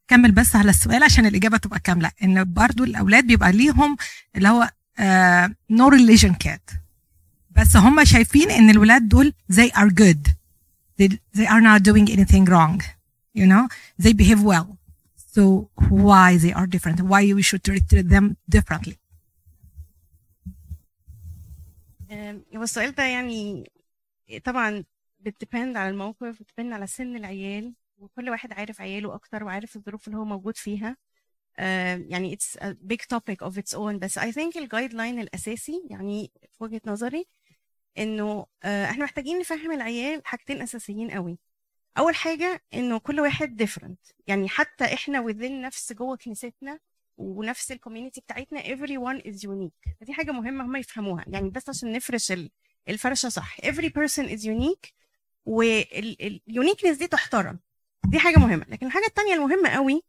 كمل بس على السؤال عشان الإجابة تبقى كاملة. إن برضو الأولاد بيبقى ليهم اللي هو no religion كات بس هم شايفين إن الولاد دول they are good. They, they are not doing anything wrong. You know? They behave well. So why they are different. Why we should treat them differently. هو السؤال ده يعني طبعا بتديبند على الموقف بتديبند على سن العيال وكل واحد عارف عياله أكتر وعارف الظروف اللي هو موجود فيها. يعني it's a big topic of its own بس I think الجايد لاين الأساسي يعني في وجهة نظري إنه آه، إحنا محتاجين نفهم العيال حاجتين أساسيين قوي. أول حاجة إنه كل واحد different. يعني حتى إحنا within نفس جوه كنيستنا ونفس ال community بتاعتنا everyone is unique. فدي حاجة مهمة هم يفهموها. يعني بس عشان نفرش ال- الفرشة صح. Every person is unique وال uniqueness دي تحترم. دي حاجة مهمة. لكن الحاجة التانية المهمة قوي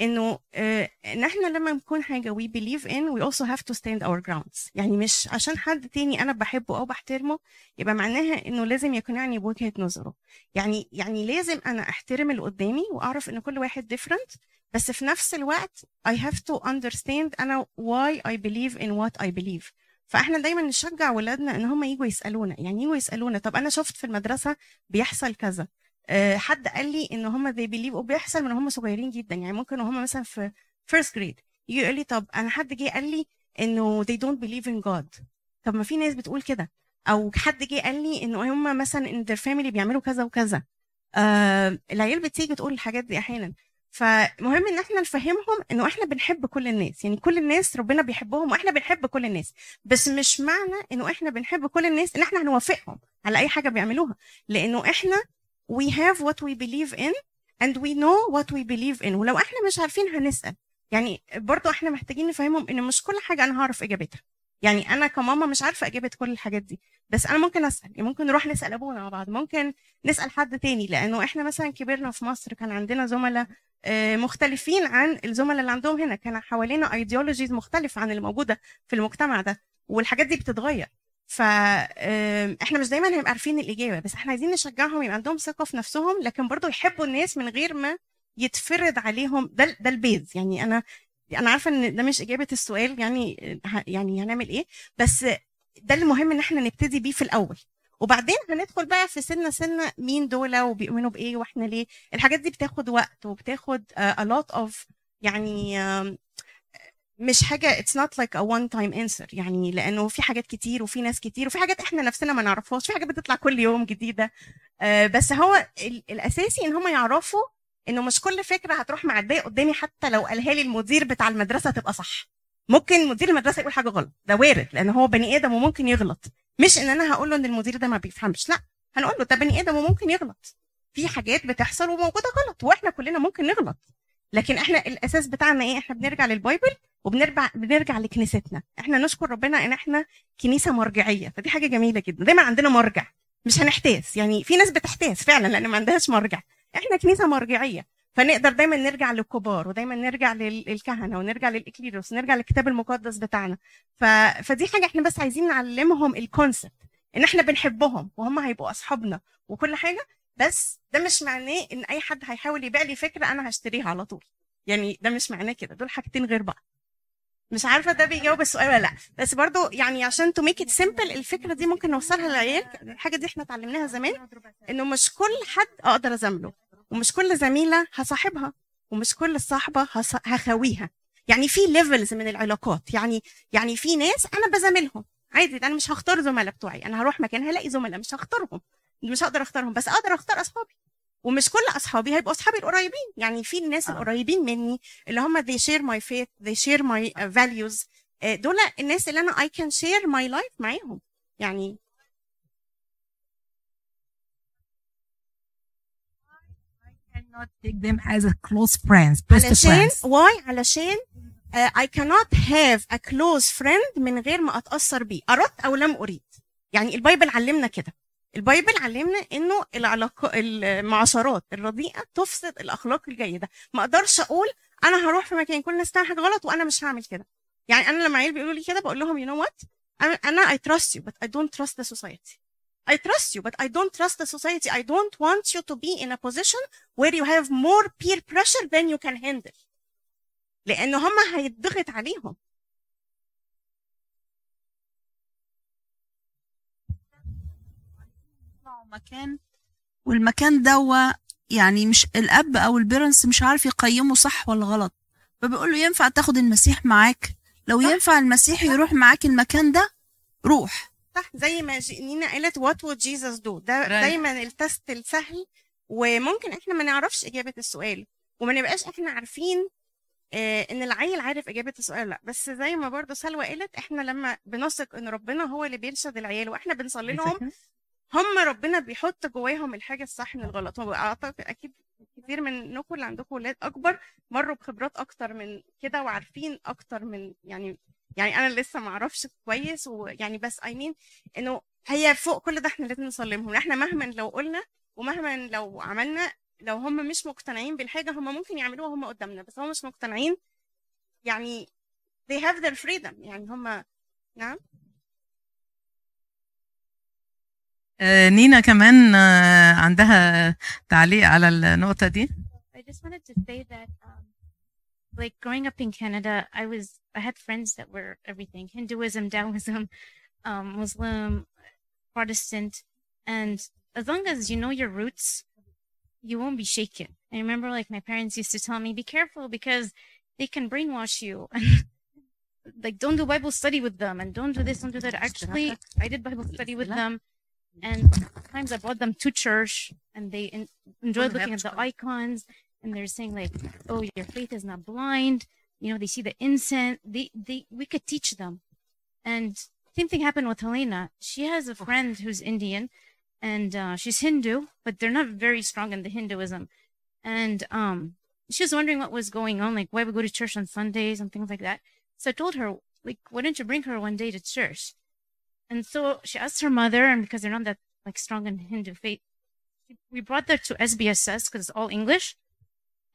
إنه آه، إن إحنا لما نكون حاجة we believe in we also have to stand our grounds. يعني مش عشان حد تاني أنا بحبه أو بحترمه يبقى معناها إنه لازم يقنعني بوجهة نظره. يعني يعني لازم أنا أحترم اللي قدامي وأعرف إن كل واحد different بس في نفس الوقت I have to understand أنا why I believe in what I believe. فإحنا دايما نشجع ولادنا إن هم يجوا يسألونا. يعني يجوا يسألونا طب أنا شفت في المدرسة بيحصل كذا. حد قال لي إن هم they believe وبيحصل من هم صغيرين جدا. يعني ممكن وهم مثلا في first grade يجي يقول لي طب أنا حد جه قال لي إنه they don't believe in God. طب ما في ناس بتقول كده. أو حد جه قال لي إنه هم مثلا in their family بيعملوا كذا وكذا. آه العيال بتيجي تقول الحاجات دي أحيانا. فمهم إن إحنا نفهمهم إنه إحنا بنحب كل الناس. يعني كل الناس ربنا بيحبهم وإحنا بنحب كل الناس. بس مش معنى إنه إحنا بنحب كل الناس إن إحنا هنوافقهم على أي حاجة بيعملوها. لإنه إحنا we have what we believe in and we know what we believe in. ولو إحنا مش عارفين هنسأل. يعني برضو إحنا محتاجين نفهمهم إن مش كل حاجة أنا هعرف إجابتها. يعني أنا كماما مش عارفة إجابة كل الحاجات دي. بس أنا ممكن أسأل. ممكن نروح نسأل أبونا مع بعض. ممكن نسأل حد تاني. لأنه إحنا مثلا كبرنا في مصر كان عندنا زملاء آه، مختلفين عن الزملاء اللي عندهم هنا. كان حوالينا ايديولوجيز مختلفة عن اللي موجودة في المجتمع ده. والحاجات دي بتتغير. فاحنا مش دايما هنبقى عارفين الإجابة بس إحنا عايزين نشجعهم يبقى عندهم ثقة في نفسهم لكن برضو يحبوا الناس من غير ما يتفرض عليهم. ده ده البيز. يعني أنا أنا عارفة إن ده مش إجابة السؤال يعني يعني هنعمل إيه بس ده المهم إن إحنا نبتدي بيه في الأول. وبعدين هندخل بقى في سنة سنة مين دول وبيؤمنوا بإيه وإحنا ليه. الحاجات دي بتاخد وقت وبتاخد uh, a lot of يعني مش حاجة it's not like a one time answer. يعني لأنه في حاجات كتير وفي ناس كتير وفي حاجات إحنا نفسنا ما نعرفهاش في حاجات بتطلع كل يوم جديدة. آه، بس هو ال- الأساسي إن هم يعرفوا إنه مش كل فكرة هتروح معدية قدامي حتى لو قالها لي المدير بتاع المدرسة تبقى صح. ممكن مدير المدرسة يقول حاجة غلط ده وارد لأن هو بني آدم وممكن يغلط. مش إن أنا هقول له إن المدير ده ما بيفهمش لأ هنقول له ده بني آدم وممكن يغلط. في حاجات بتحصل وموجودة غلط وإحنا كلنا ممكن نغلط. لكن إحنا الأساس بتاعنا إيه؟ إحنا بنرجع للبايبل وبنرجع بنرجع لكنيستنا. إحنا نشكر ربنا إن إحنا كنيسة مرجعية. فدي حاجة جميلة جدا. دايما عندنا مرجع مش هنحتاس. يعني في ناس بتحتاس فعلا لأن ما عندهاش مرجع. إحنا كنيسة مرجعية. فنقدر دايما نرجع للكبار ودايما نرجع لل- للكهنة ونرجع للإكليروس ونرجع للكتاب المقدس بتاعنا. ف... فدي حاجة إحنا بس عايزين نعلمهم الكونسبت إن إحنا بنحبهم وهم هيبقوا أصحابنا وكل حاجة. بس ده مش معناه إن أي حد هيحاول يبيع لي فكرة أنا هشتريها على طول. يعني ده مش معناه كده. دول حاجتين غير بعض. مش عارفة ده بيجاوب السؤال ولا لأ. بس برضو يعني عشان to make it simple الفكرة دي ممكن نوصلها للعيال الحاجة دي إحنا اتعلمناها زمان إنه مش كل حد أقدر ازامله ومش كل زميلة هصاحبها ومش كل صاحبة هخاويها. يعني في levels من العلاقات. يعني يعني في ناس أنا بزاملهم عادي أنا مش هختار زملاء بتوعي. أنا هروح مكان هلاقي زملاء مش هختارهم. مش هقدر أختارهم بس أقدر أختار أصحابي. ومش كل أصحابي هيبقوا أصحابي القريبين. يعني في الناس آه. القريبين مني اللي هم they share my faith they share my uh, values. آه، دول الناس اللي أنا I can share my life معاهم. يعني cannot take them as a close friends, best علشان friends. why علشان uh, I cannot have a close friend من غير ما أتأثر بيه. أردت أو لم أريد. يعني ال Bible علمنا كده. ال Bible علمنا إنه العلاقه المعاشرات الرديئة تفسد الأخلاق الجيدة. ما أقدرش أقول أنا هروح في مكان كل الناس تعمل حاجة غلط وأنا مش هعمل كده. يعني أنا لما عيال بيقولوا لي كده بقول لهم you know what أنا I trust you but I don't trust the society. I trust you but I don't trust the society. I don't want you to be in a position where you have more peer pressure than you can handle. لأن هم هيتضغط عليهم. مكان والمكان دوا يعني مش الأب أو ال parents مش عارف يقيمه صح ولا غلط. فبيقول له ينفع تاخد المسيح معاك؟ لو صح. ينفع المسيح يروح معاك المكان ده روح. صح زي ما نينا قالت what would Jesus do ده Right. دايما ال test السهل وممكن إحنا ما نعرفش إجابة السؤال وما نبقاش إحنا عارفين آه إن العيل عارف إجابة السؤال لأ. بس زي ما برضو سلوى قالت إحنا لما بنثق إن ربنا هو اللي بيرشد العيال وإحنا بنصلي لهم هم ربنا بيحط جواهم الحاجة الصح من الغلط. هو أعتقد أكيد كتير منكم اللي عندكم ولاد أكبر مروا بخبرات أكتر من كده وعارفين أكتر من يعني يعني أنا لسه ما أعرفش كويس ويعني بس اي مين إنه هي فوق كل ده إحنا لازم نسلمهم إحنا مهما لو قلنا ومهما لو عملنا لو هم مش مقتنعين بالحاجة هم ممكن يعملوها هم قدامنا. بس هم مش مقتنعين يعني they have their freedom. يعني هم نعم. نينا كمان آه، عندها تعليق على النقطة دي I just wanted to say that, um, like growing up in Canada, I was I had friends that were everything: Hinduism, Taoism, um, Muslim, Protestant, and as long as you know your roots, you won't be shaken. I remember, like my parents used to tell me, "Be careful because they can brainwash you." like, don't do Bible study with them, and don't do this, don't do that. Actually, I did Bible study with them, and sometimes I brought them to church, and they en- enjoyed looking at the icons and they're saying like, "Oh, your faith is not blind." You know, they see the incense. They, they, we could teach them. And same thing happened with Helena. She has a friend who's Indian, and uh, she's Hindu, but they're not very strong in the Hinduism. And um, she was wondering what was going on, like why we go to church on Sundays and things like that. So I told her, like, why don't you bring her one day to church? And so she asked her mother, and because they're not that like strong in Hindu faith, we brought her to SBSS because it's all English.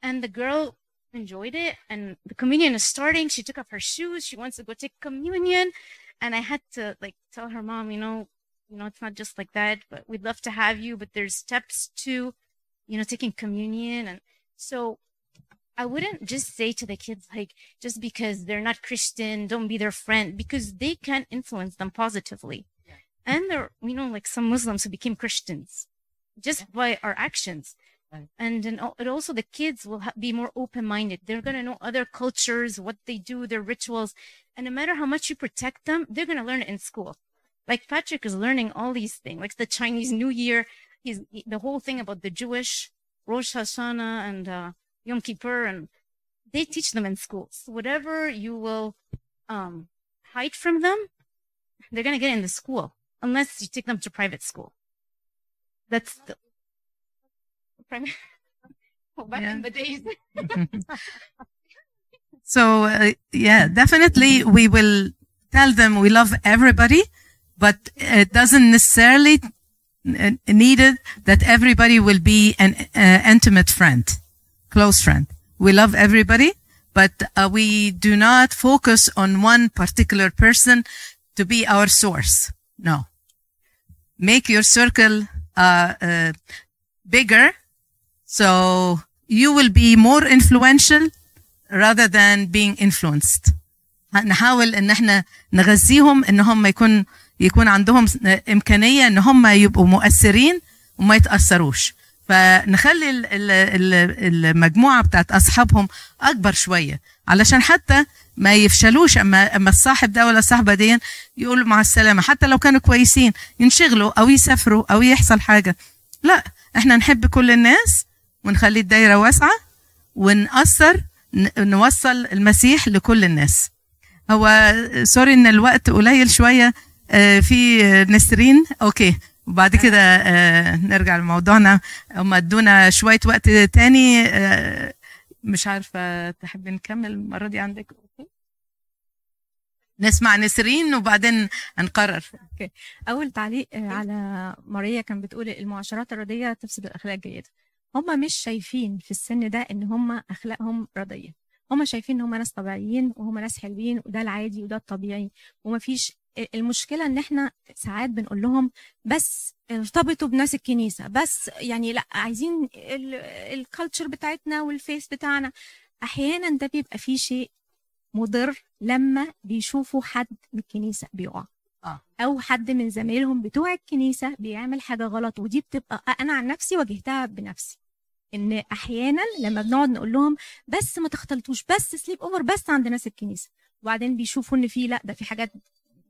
And the girl enjoyed it. And the communion is starting. She took off her shoes. She wants to go take communion. And I had to like tell her mom, you know, you know, it's not just like that, but we'd love to have you, but there's steps to, you know, taking communion. And so I wouldn't just say to the kids, like, just because they're not Christian, don't be their friend, because they can influence them positively. And there, you know, like some Muslims who became Christians just by our actions. Right. And then it also the kids will ha- be more open minded. They're going to know other cultures, what they do, their rituals. And no matter how much you protect them, they're going to learn it in school. Like Patrick is learning all these things, like the Chinese New Year. He's the whole thing about the Jewish Rosh Hashanah and uh, Yom Kippur, and they teach them in schools. Whatever you will um, hide from them, they're going to get in the school, unless you take them to private school. That's the private. Oh, back Yeah. in the days. So uh, yeah, definitely we will tell them we love everybody, but it doesn't necessarily uh, needed that everybody will be an uh, intimate friend, close friend. We love everybody, but uh, we do not focus on one particular person to be our source. No. Make your circle uh, uh, bigger so you will be more influential rather than being influenced نحاول ان احنا نغذيهم ان هم يكون يكون عندهم امكانيه ان هم يبقوا مؤثرين وما يتاثروش فنخلي ال- ال- ال- المجموعة بتاعت أصحابهم أكبر شوية. علشان حتى ما يفشلوش اما أما الصاحب ده ولا الصاحبة دي يقولوا مع السلامة. حتى لو كانوا كويسين ينشغلوا أو يسافروا أو يحصل حاجة. لا إحنا نحب كل الناس ونخلي الدايرة واسعة ونأثر نوصل المسيح لكل الناس. هو sorry إن الوقت قليل شوية. آه، في نسرين. okay. وبعد كده آه، نرجع لموضوعنا. هم ادونا شوية وقت تاني آه، مش عارفة تحب نكمل المرة دي عندك؟ okay؟ نسمع نسرين وبعدين هنقرر. أول تعليق آه، على ماريا كان بتقول المعاشرات الرديه تفسد الأخلاق الجيده هم مش شايفين في السن ده إن هم أخلاقهم رديه هم شايفين إن هم ناس طبيعيين وهم ناس حلوين وده العادي وده الطبيعي ومفيش المشكلة إن إحنا ساعات بنقول لهم بس ارتبطوا بناس الكنيسة بس يعني لأ عايزين ال culture بتاعتنا وال faith بتاعنا. أحيانا ده بيبقى فيه شيء مضر لما بيشوفوا حد من الكنيسه بيقع. آه. أو حد من زمايلهم بتوع الكنيسة بيعمل حاجة غلط ودي بتبقى أنا عن نفسي واجهتها بنفسي. إن أحيانا لما بنقعد نقول لهم بس ما تختلطوش بس سليب اوفر بس عند ناس الكنيسة. وبعدين بيشوفوا إن في لأ ده في حاجات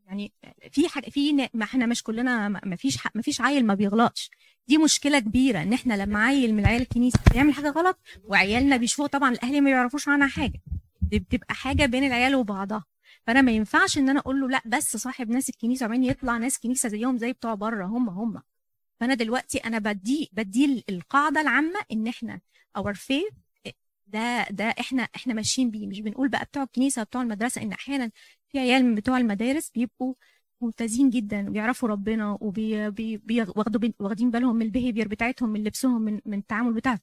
يعني في حاجة في ما إحنا مش كلنا ما فيش ما فيش عيل ما بيغلطش. دي مشكلة كبيرة ان إحنا لما عيل من عيال الكنيسة بيعمل حاجة غلط وعيالنا بيشوفوا طبعا الأهل ما يعرفوش عنها حاجة. دي بتبقى حاجة بين العيال وبعضها. فأنا ما ينفعش إن أنا أقول له لأ بس صاحب ناس الكنيسة وبعدين يطلع ناس كنيسة زيهم زي بتوع بره هم هم. فأنا دلوقتي أنا بدي بدي القاعدة العامة إن إحنا our faith ده ده إحنا إحنا ماشيين بيه. مش بنقول بقى بتوع الكنيسة بتوع المدرسة إن أحيانا في عيال من بتوع المدارس بيبقوا ممتازين جدا وبيعرفوا ربنا وبياخدوا واخدين بالهم من ال behavior بتاعتهم من لبسهم من من التعامل بتاعهم.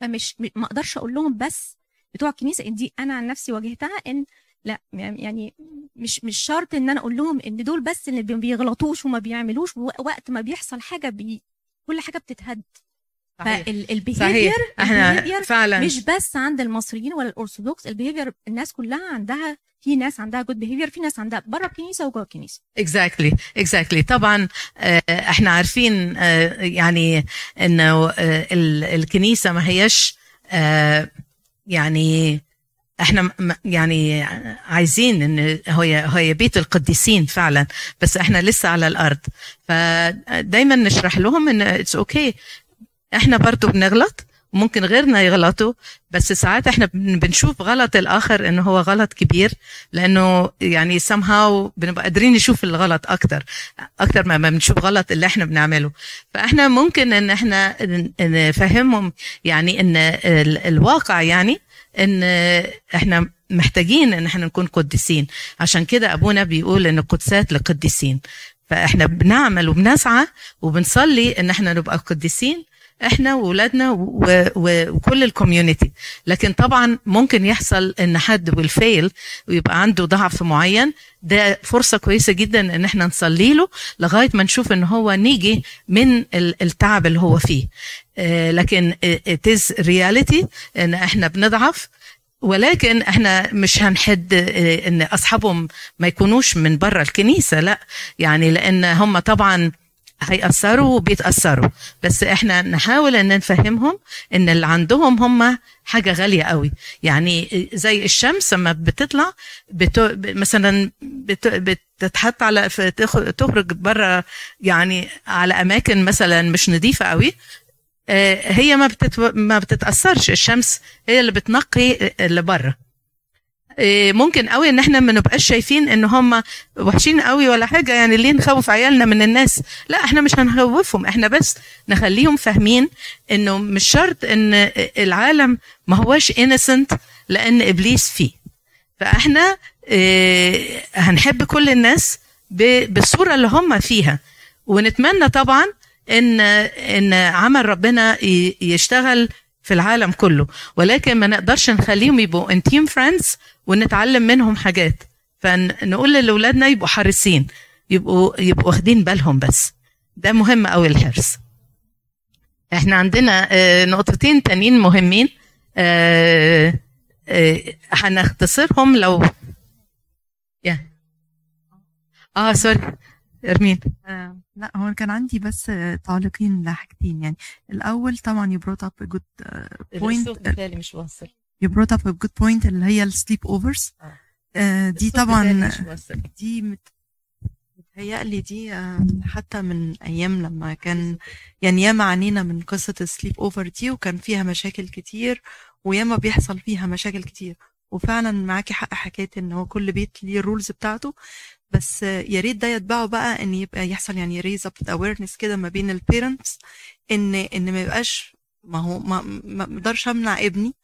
فمش ما أقدرش أقول لهم بس بتوع الكنيسة دي أنا عن نفسي واجهتها إن لأ يعني مش مش شرط إن أنا أقول لهم إن دول بس اللي بي- بيغلطوش وما بيعملوش وقت ما بيحصل حاجة بي كل حاجة بتتهد. فال behavior إحنا فعلا. مش بس عند المصريين ولا الأرثوذكس ال behavior الناس كلها عندها في ناس عندها good behavior في ناس عندها بره الكنيسة وجوه الكنيسة. Exactly exactly. طبعا آه، إحنا عارفين آه، يعني إنه آه، ال- الكنيسة ما هيش يعني إحنا يعني عايزين إن هي هي بيت القديسين فعلا بس إحنا لسه على الأرض. فدايما نشرح لهم إن it's okay إحنا برضو بنغلط وممكن غيرنا يغلطوا بس ساعات إحنا بن- بنشوف غلط الآخر إنه هو غلط كبير لأنه يعني somehow بنبقى قادرين نشوف الغلط أكتر أكتر ما بنشوف غلط اللي إحنا بنعمله. فاحنا ممكن إن إحنا نفهمهم يعني إن ال- الواقع يعني إن إحنا محتاجين إن إحنا نكون قديسين. عشان كده أبونا بيقول إن القدسات لقديسين فاحنا بنعمل وبنسعى وبنصلي إن إحنا نبقى قديسين إحنا واولادنا وكل الكوميونتي لكن طبعا ممكن يحصل إن حد والفيل ويبقى عنده ضعف معين. ده فرصة كويسة جدا إن إحنا نصلي له لغاية ما نشوف إن هو نيجي من ال- التعب اللي هو فيه. آه، لكن it is reality إن إحنا بنضعف. ولكن إحنا مش هنحد آه، إن أصحابهم ما يكونوش من بره الكنيسة لا. يعني لأن هم طبعا هيأثروا وبيتأثروا. بس إحنا نحاول إن نفهمهم إن اللي عندهم هم حاجة غالية قوي. يعني زي الشمس لما بتطلع بتو مثلا بت بتتحط على تخرج بره يعني على أماكن مثلا مش نظيفة قوي آه، هي ما بتت... ما بتتأثرش. الشمس هي اللي بتنقي اللي بره ممكن قوي إن إحنا ما نبقاش شايفين إن هم وحشين قوي ولا حاجة. يعني ليه نخوف عيالنا من الناس؟ لا إحنا مش هنخوفهم. إحنا بس نخليهم فاهمين إنه مش شرط إن العالم ما هوش innocent لأن إبليس فيه. فإحنا آه، هنحب كل الناس بالصورة اللي هم فيها. ونتمنى طبعا إن إن عمل ربنا يشتغل في العالم كله. ولكن ما نقدرش نخليهم يبقوا intime friends ونتعلم منهم حاجات. فنقول لأولادنا يبقوا حريصين يبقوا يبقوا واخدين بالهم بس. ده مهم قوي الحرص. إحنا عندنا آه، نقطتين تانيين مهمين. آه، آه، هنختصرهم لو آه sorry أرمين. لا هو كان عندي بس آه، تعليقين لحاجتين يعني. الأول طبعا you brought up a good uh, point بتاعي مش واصل you brought up a good point اللي هي ال sleepovers آه. دي الصوت طبعا. دي مت- متهيألي دي آه، حتى من أيام لما كان يعني ياما عنينا من قصة ال sleepover دي وكان فيها مشاكل كتير وياما بيحصل فيها مشاكل كتير. وفعلا معاكي حق حكاية إن هو كل بيت ليه ال rules بتاعته. بس يا ريت ده يتبعه بقى إن يبقى يحصل يعني raise up awareness كده ما بين ال parents إن إن ما يبقاش ما هو ما ما أقدرش أمنع ابني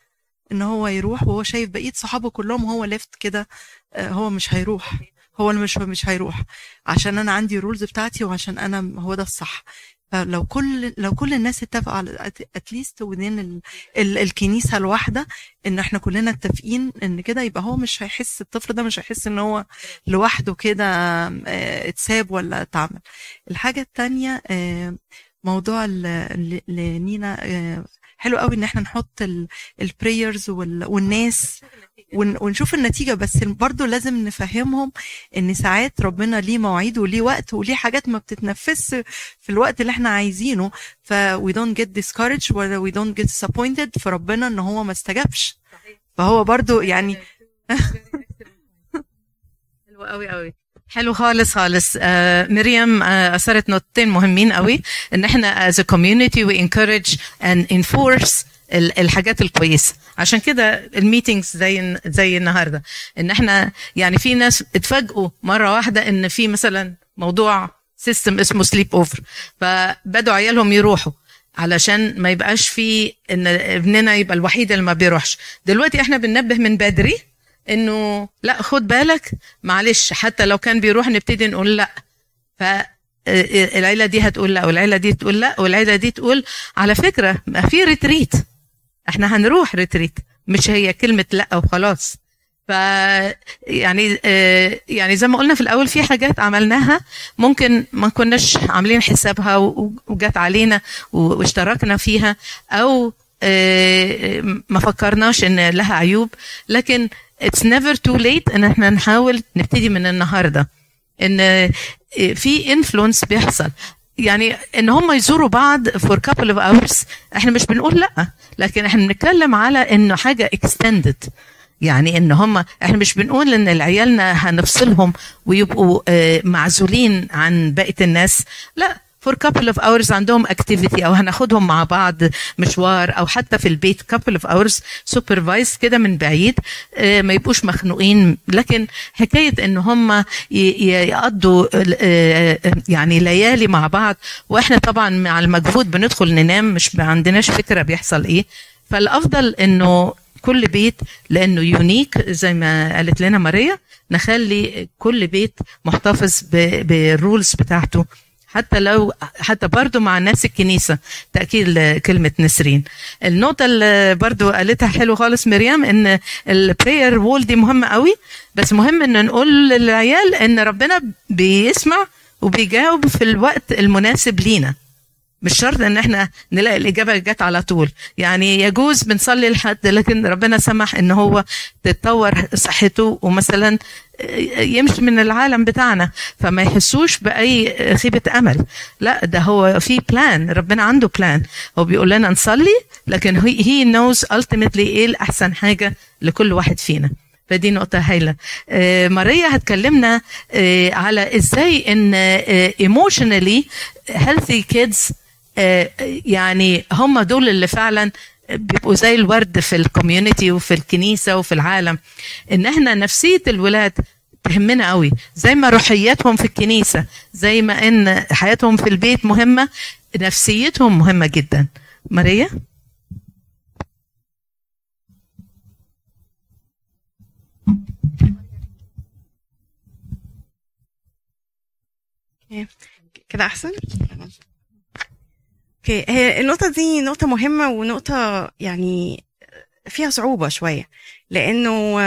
إن هو يروح وهو شايف بقية صحابه كلهم وهو left كده آه، هو مش هيروح هو اللي مش مش هيروح. عشان أنا عندي rules بتاعتي وعشان أنا هو ده الصح. فلو كل لو كل الناس اتفقوا على at least ودين ال ال الكنيسة الواحدة إن إحنا كلنا اتفقين إن كده يبقى هو مش هيحس الطفل ده مش هيحس إن هو لوحده كده آه، اتساب ولا اتعمل. الحاجة التانية آه، موضوع ال- حلو قوي ان إحنا نحط البريرز والناس ون- ونشوف النتيجة بس برضو لازم نفهمهم ان ساعات ربنا ليه مواعيد وليه وقت وليه حاجات ما بتتنفذش في الوقت اللي إحنا عايزينه. ف we don't get discouraged ولا we don't get disappointed في ربنا ان هو ما استجابش. فهو برضو يعني حلو قوي قوي. حلو خالص خالص. آه مريم آه أثرت نقطتين مهمين قوي. إن إحنا as a community we encourage and enforce ال- الحاجات الكويسة. عشان كده الميتينجز زي زي النهارده. إن إحنا يعني في ناس اتفاجئوا مرة واحدة إن في مثلا موضوع system اسمه sleepover فبدوا عيالهم يروحوا علشان ما يبقاش في إن ابننا يبقى الوحيد اللي ما بيروحش. دلوقتي إحنا بننبه من بدري إنه لا خد بالك معلش حتى لو كان بيروح نبتدي نقول لا. ف العيلة دي هتقول لا والعيلة دي تقول لا والعيلة دي تقول على فكرة ما في retreat إحنا هنروح retreat مش هي كلمة لا وخلاص. ف يعني آه، يعني زي ما قلنا في الأول في حاجات عملناها ممكن ما كناش عاملين حسابها وجت علينا واشتركنا فيها أو آه، ما فكرناش إن لها عيوب. لكن it's never too late إن إحنا نحاول نبتدي من النهارده. إن في انفلونس بيحصل. يعني إن هم يزوروا بعض for couple of hours إحنا مش بنقول لأ. لكن إحنا بنتكلم على إنه حاجة extended. يعني إن هم إحنا مش بنقول إن العيالنا هنفصلهم ويبقوا آه، معزولين عن بقية الناس. لأ for couple of hours عندهم activity أو هناخدهم مع بعض مشوار أو حتى في البيت. couple of hours supervise كده من بعيد. آه، ما يبقوش مخنوقين. لكن حكاية ان هم يقضوا آه، آه، يعني ليالي مع بعض. وإحنا طبعا مع المجهود بندخل ننام. مش ما عندناش فكرة بيحصل إيه. فالأفضل إنه كل بيت لأنه unique زي ما قالت لنا ماريا نخلي كل بيت محتفظ بال rules بتاعته. حتى لو حتى برضو مع ناس الكنيسة تأكيد لكلمة نسرين. النقطة اللي برضو قالتها حلو خالص مريم إن ال prayer wall دي مهمة قوي بس مهم إن نقول للعيال إن ربنا بيسمع وبيجاوب في الوقت المناسب لينا. مش شرط إن إحنا نلاقي الإجابة جت على طول. يعني يجوز بنصلي لحد لكن ربنا سمح إن هو تتطور صحته ومثلا يمشي من العالم بتاعنا فما يحسوش بأي خيبة أمل. لا ده هو في plan ربنا عنده plan هو بيقول لنا نصلي لكن He knows ultimately إيه الأحسن حاجة لكل واحد فينا. فدي نقطة هايلة. آه، ماريا هتكلمنا آه، على إزاي إن emotionally healthy kids آه، يعني هم دول اللي فعلا بيبقوا زي الورد في ال community وفي الكنيسة وفي العالم إن إحنا نفسية الولاد تهمنا قوي. زي ما روحياتهم في الكنيسة زي ما إن حياتهم في البيت مهمة نفسيتهم مهمة جدا. ماريا؟ كده أحسن؟ okay. هي النقطة دي نقطة مهمة ونقطة يعني فيها صعوبة شوية. لأنه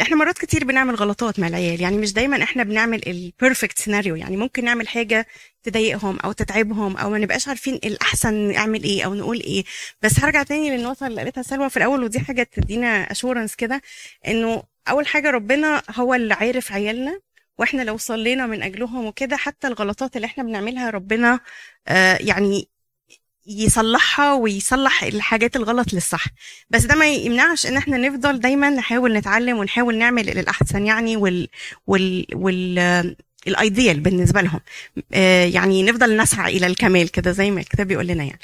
إحنا مرات كتير بنعمل غلطات مع العيال. يعني مش دايما إحنا بنعمل ال perfect scenario يعني ممكن نعمل حاجة تضايقهم أو تتعبهم أو ما نبقاش عارفين الأحسن نعمل إيه أو نقول إيه. بس هرجع تاني للنقطة اللي قالتها سلوى في الأول ودي حاجة تدينا assurance كده إنه أول حاجة ربنا هو اللي عارف عيالنا وإحنا لو صلينا من أجلهم وكده حتى الغلطات اللي إحنا بنعملها ربنا آه يعني يصلحها ويصلح الحاجات الغلط للصح. بس ده ما يمنعش إن إحنا نفضل دايما نحاول نتعلم ونحاول نعمل الأحسن يعني وال وال وال الأيديال بالنسبة لهم. آه، يعني نفضل نسعى إلى الكمال كده زي ما الكتاب بيقول لنا يعني.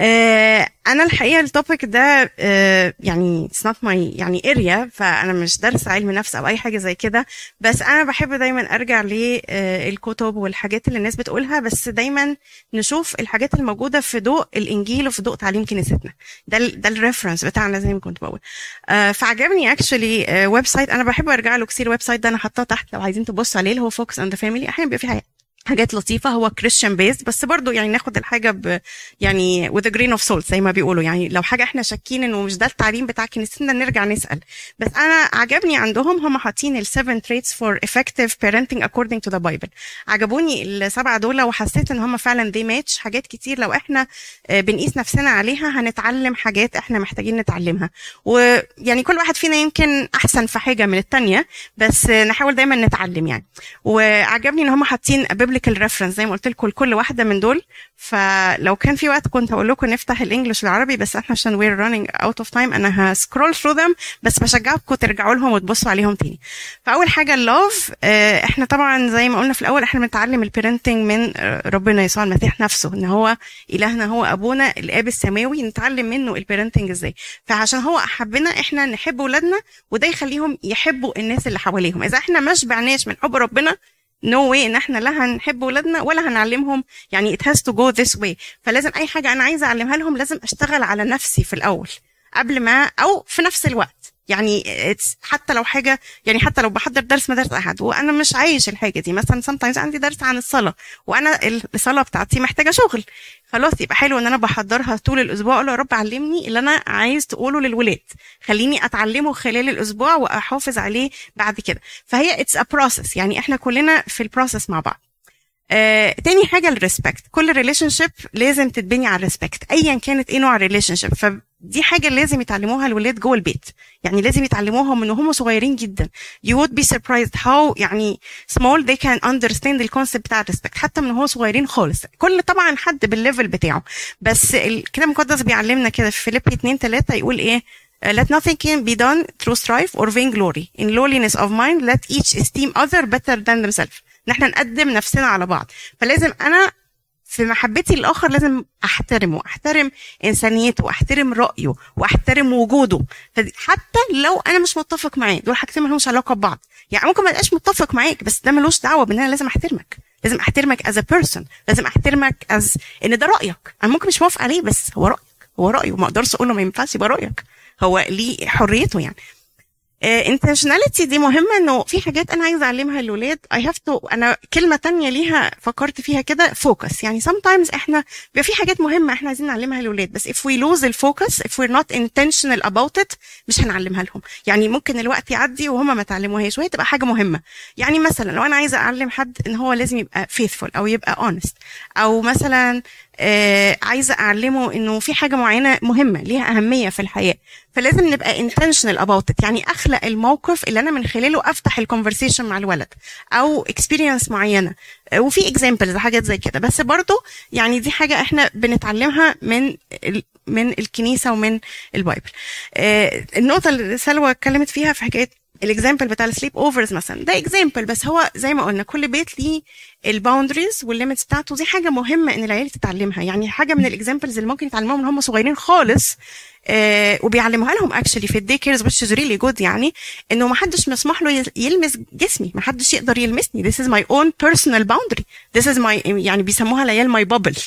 أنا الحقيقة التوبيك ده آه، يعني it's not my يعني اريا فأنا مش دارسه علم نفس أو أي حاجة زي كده. بس أنا بحب دايما أرجع للكتب والحاجات اللي الناس بتقولها. بس دايما نشوف الحاجات الموجودة في ضوء الإنجيل وفي ضوء تعليم كنيستنا. ده ده ال reference بتاعنا زي ما كنت بقول. آه، فعجبني actually website أنا بحب أرجع له كتير. website ده أنا حاطاه تحت. لو عايزين تبصوا عليه اللي هو Focus on the Family أحيانا بيبقى فيه حاجات لطيفة. هو Christian based بس برضو يعني ناخد الحاجة ب يعني with a grain of زي ما بيقولوا. يعني لو حاجة إحنا شاكين إنه مش ده التعليم بتاع كنيستنا نرجع نسأل. بس أنا عجبني عندهم هم حاطين ال 7 traits for effective parenting according to the Bible. عجبوني السبعة دول وحسيت إن هم فعلا they match. حاجات كتير لو إحنا آه، بنقيس نفسنا عليها هنتعلم حاجات إحنا محتاجين نتعلمها. ويعني كل واحد فينا يمكن أحسن في حاجة من التانية بس نحاول دايما نتعلم يعني. وعجبني إن هم حاطين biblical reference زي ما قلت لكم لكل واحدة من دول. فلو كان في وقت كنت هقول لكم نفتح ال English والعربي بس إحنا عشان we're running out of time أنا ه scroll through them بس بشجعكم ترجعوا لهم وتبصوا عليهم تاني. فأول حاجة ال love إحنا طبعا زي ما قلنا في الأول إحنا بنتعلم ال parenting من آه، ربنا يسوع المسيح نفسه إن هو إلهنا هو أبونا الآب السماوي نتعلم منه ال parenting إزاي. فعشان هو احبنا إحنا نحب ولادنا وده يخليهم يحبوا الناس اللي حواليهم. إذا إحنا ما شبعناش من حب ربنا نو no واي إن إحنا لا هنحب ولادنا ولا هنعلمهم. يعني it has to go this way. فلازم أي حاجة أنا عايزة أعلمها لهم لازم أشتغل على نفسي في الأول. قبل ما أو في نفس الوقت. يعني حتى لو حاجة يعني حتى لو بحضر درس مدرسه أحد وأنا مش عايش الحاجة دي. مثلا sometimes عندي درس عن الصلاة وأنا الصلاة بتاعتي محتاجة شغل. خلاص يبقى حلو إن أنا بحضرها طول الأسبوع أقول يا رب علمني اللي أنا عايز تقوله للولاد. خليني أتعلمه خلال الأسبوع وأحافظ عليه بعد كده. فهي it's a process يعني إحنا كلنا في ال process مع بعض. آه، تاني حاجة ال respect كل relationship لازم تتبني على ال respect ايا كانت إيه نوع ال relationship فدي حاجة لازم يتعلموها الولاد جوه البيت. يعني لازم يتعلموها من هم صغيرين جدا. You would be surprised how يعني small they can understand ال concept بتاع ال respect حتى من هو صغيرين خالص. كل طبعا حد بال level بتاعه. بس الكتاب المقدس بيعلمنا كده في فيليبي 2 3 يقول إيه؟ Uh, let nothing be done through strife or vainglory. In lowliness of mind, let each esteem other better than themselves. إن إحنا نقدم نفسنا على بعض. فلازم أنا في محبتي للآخر لازم أحترمه أحترم إنسانيته واحترم رأيه وأحترم وجوده. حتى لو أنا مش متفق معاه دول حاجتين مالهمش علاقة ببعض. يعني ممكن ما ابقاش متفق معاك بس ده ملوش دعوة بإن أنا لازم أحترمك. لازم أحترمك as a person لازم أحترمك as إن ده رأيك. أنا ممكن مش موافق عليه بس هو رأيك هو رأيه. ما أقدرش أقول له ما ينفعش يبقى رأيك. هو ليه حريته يعني. intentionality دي مهمة إنه في حاجات أنا عايزة أعلمها للولاد I have to أنا كلمة تانية ليها فكرت فيها كده focus يعني sometimes إحنا بيبقى في حاجات مهمة إحنا عايزين نعلمها للولاد بس if we lose ال focus if we're not intentional about it مش هنعلمها لهم. يعني ممكن الوقت يعدي وهم ما تعلموهاش وهي تبقى حاجة مهمة. يعني مثلا لو أنا عايزة أعلم حد إن هو لازم يبقى faithful أو يبقى honest. أو مثلا آه عايزة أعلمه إنه في حاجة معينة مهمة ليها أهمية في الحياة. فلازم نبقى intentional about it. يعني أخلق الموقف اللي أنا من خلاله أفتح ال conversation مع الولد أو experience معينة. آه، وفي examples حاجات زي كده. بس برضو يعني دي حاجة إحنا بنتعلمها من من الكنيسة ومن ال Bible. آه، النقطة اللي سلوى اتكلمت فيها في حكاية ال example بتاع ال sleepovers مثلا ده example بس هو زي ما قلنا كل بيت ليه ال boundaries وال limits بتاعته. دي حاجة مهمة إن العيال تتعلمها. يعني حاجة من ال examples اللي ممكن يتعلموها من هم صغيرين خالص آه وبيعلموها لهم actually في ال day cares which really good يعني إنه ما حدش مسموح له يل- يلمس جسمي. ما حدش يقدر يلمسني. This is my own personal boundary. This is my يعني بيسموها العيال my bubble.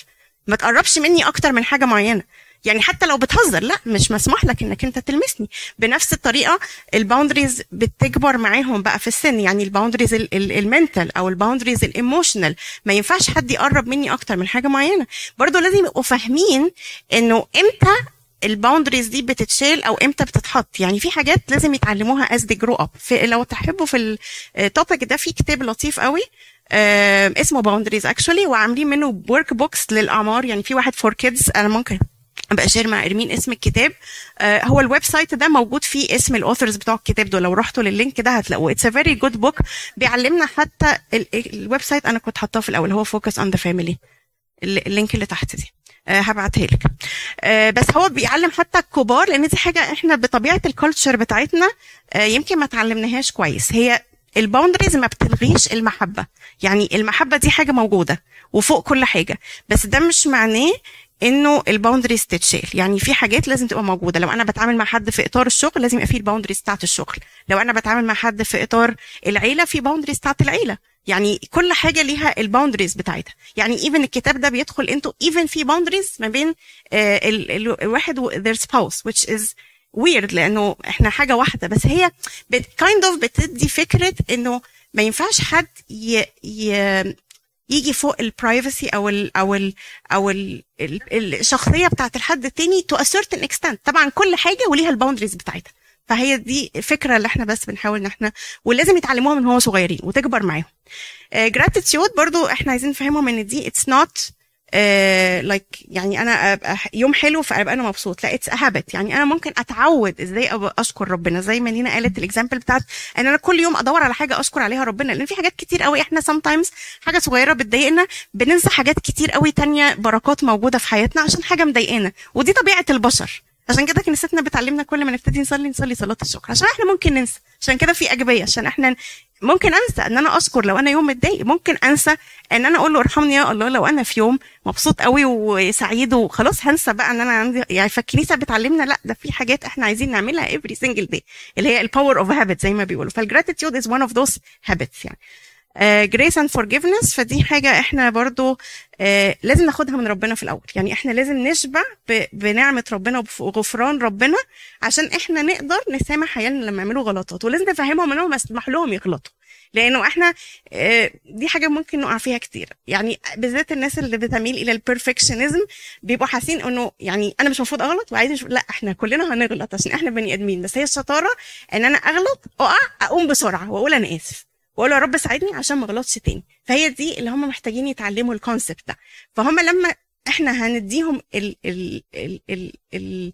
ما تقربش مني أكتر من حاجة معينة. يعني حتى لو بتهزر لا مش مسموح لك إنك أنت تلمسني. بنفس الطريقة ال boundaries بتكبر معاهم بقى في السن. يعني ال boundaries ال mental أو ال boundaries ال emotional ما ينفعش حد يقرب مني أكتر من حاجة معينة. برضو لازم يبقوا فاهمين إنه إمتى ال boundaries دي بتتشال أو إمتى بتتحط. يعني في حاجات لازم يتعلموها they grow up. في لو تحبوا في ال topic ده في كتاب لطيف قوي آه اسمه Boundaries actually وعاملين منه workbooks للأعمار. يعني في واحد for kids أنا ممكن أبقى share مع إرمين اسم الكتاب. آه هو ال website ده موجود فيه اسم ال authors بتوع الكتاب دول. لو رحتوا لل link ده هتلاقوه. it's a very good book بيعلمنا حتى ال- ال- ال website أنا كنت حاطاه في الأول. هو Focus on the Family ال link اللي تحت دي. آه هبعتها لك. آه بس هو بيعلم حتى الكبار لأن دي حاجة إحنا بطبيعة ال culture بتاعتنا آه يمكن ما تعلمناهاش كويس. هي ال boundaries ما بتلغيش المحبة. يعني المحبة دي حاجة موجودة وفوق كل حاجة. بس ده مش معناه إنه ال boundaries تتشال. يعني في حاجات لازم تبقى موجودة. لو أنا بتعامل مع حد في إطار الشغل لازم يبقى فيه ال boundaries بتاعت الشغل. لو أنا بتعامل مع حد في إطار العيلة في boundaries بتاعت العيلة. يعني كل حاجة ليها ال boundaries بتاعتها. يعني even الكتاب ده بيدخل أنتوا even في boundaries ما بين آه ال- ال- الواحد و their spouse which is weird لأنه إحنا حاجة واحدة. بس هي بت kind of بتدي فكرة إنه ما ينفعش حد ي, ي يجي فوق ال privacy أو ال أو ال أو ال ال الشخصية بتاعت الحد التاني a certain extent. طبعا كل حاجة وليها ال boundaries بتاعتها. فهي دي الفكرة اللي إحنا بس بنحاول إن إحنا ولازم يتعلموها من هو صغيرين وتكبر معاهم. gratitude برضو إحنا عايزين نفهمهم إن دي it's not like يعني أنا ابقى يوم حلو فابقى أنا مبسوط. لا it's habit يعني أنا ممكن أتعود إزاي أشكر ربنا. زي ما لينا قالت ال example بتاعت إن أنا كل يوم أدور على حاجة أشكر عليها ربنا. لأن في حاجات كتير قوي إحنا sometimes حاجة صغيرة بتضايقنا بننسى حاجات كتير قوي تانية بركات موجودة في حياتنا عشان حاجة مضايقانا. ودي طبيعة البشر. عشان كده كنيستنا بتعلمنا كل ما نبتدي نصلي نصلي صلاة الشكر عشان إحنا ممكن ننسى. عشان كده في أجبية. عشان إحنا ممكن أنسى إن أنا اشكر لو أنا يوم متضايق. ممكن أنسى إن أنا أقول له ارحمني يا الله لو أنا في يوم مبسوط قوي وسعيد وخلاص هنسى بقى إن أنا عندي يعني فالكنيسة بتعلمنا لا ده في حاجات إحنا عايزين نعملها every single day اللي هي ال power of habit زي ما بيقولوا. فال gratitude از one of those habits يعني. grace and forgiveness فدي حاجة إحنا برضو آه لازم ناخدها من ربنا في الأول. يعني إحنا لازم نشبع بنعمة ربنا وغفران ربنا عشان إحنا نقدر نسامح عيالنا لما يعملوا غلطات. ولازم نفهمهم إنهم مسمح لهم يغلطوا. لأنه إحنا آه، دي حاجة ممكن نقع فيها كتير. يعني بالذات الناس اللي بتميل إلى البرفكشنزم بيبقوا حاسين إنه يعني أنا مش المفروض أغلط وعايز أشوف- لا إحنا كلنا هنغلط عشان إحنا بني آدمين. بس هي الشطارة إن أنا أغلط أقع أقوم بسرعة وأقول أنا آسف. وأقول يا رب ساعدني عشان ما اغلطش تاني. فهي دي اللي هم محتاجين يتعلموا ال concept ده. فهم لما إحنا هنديهم ال ال ال ال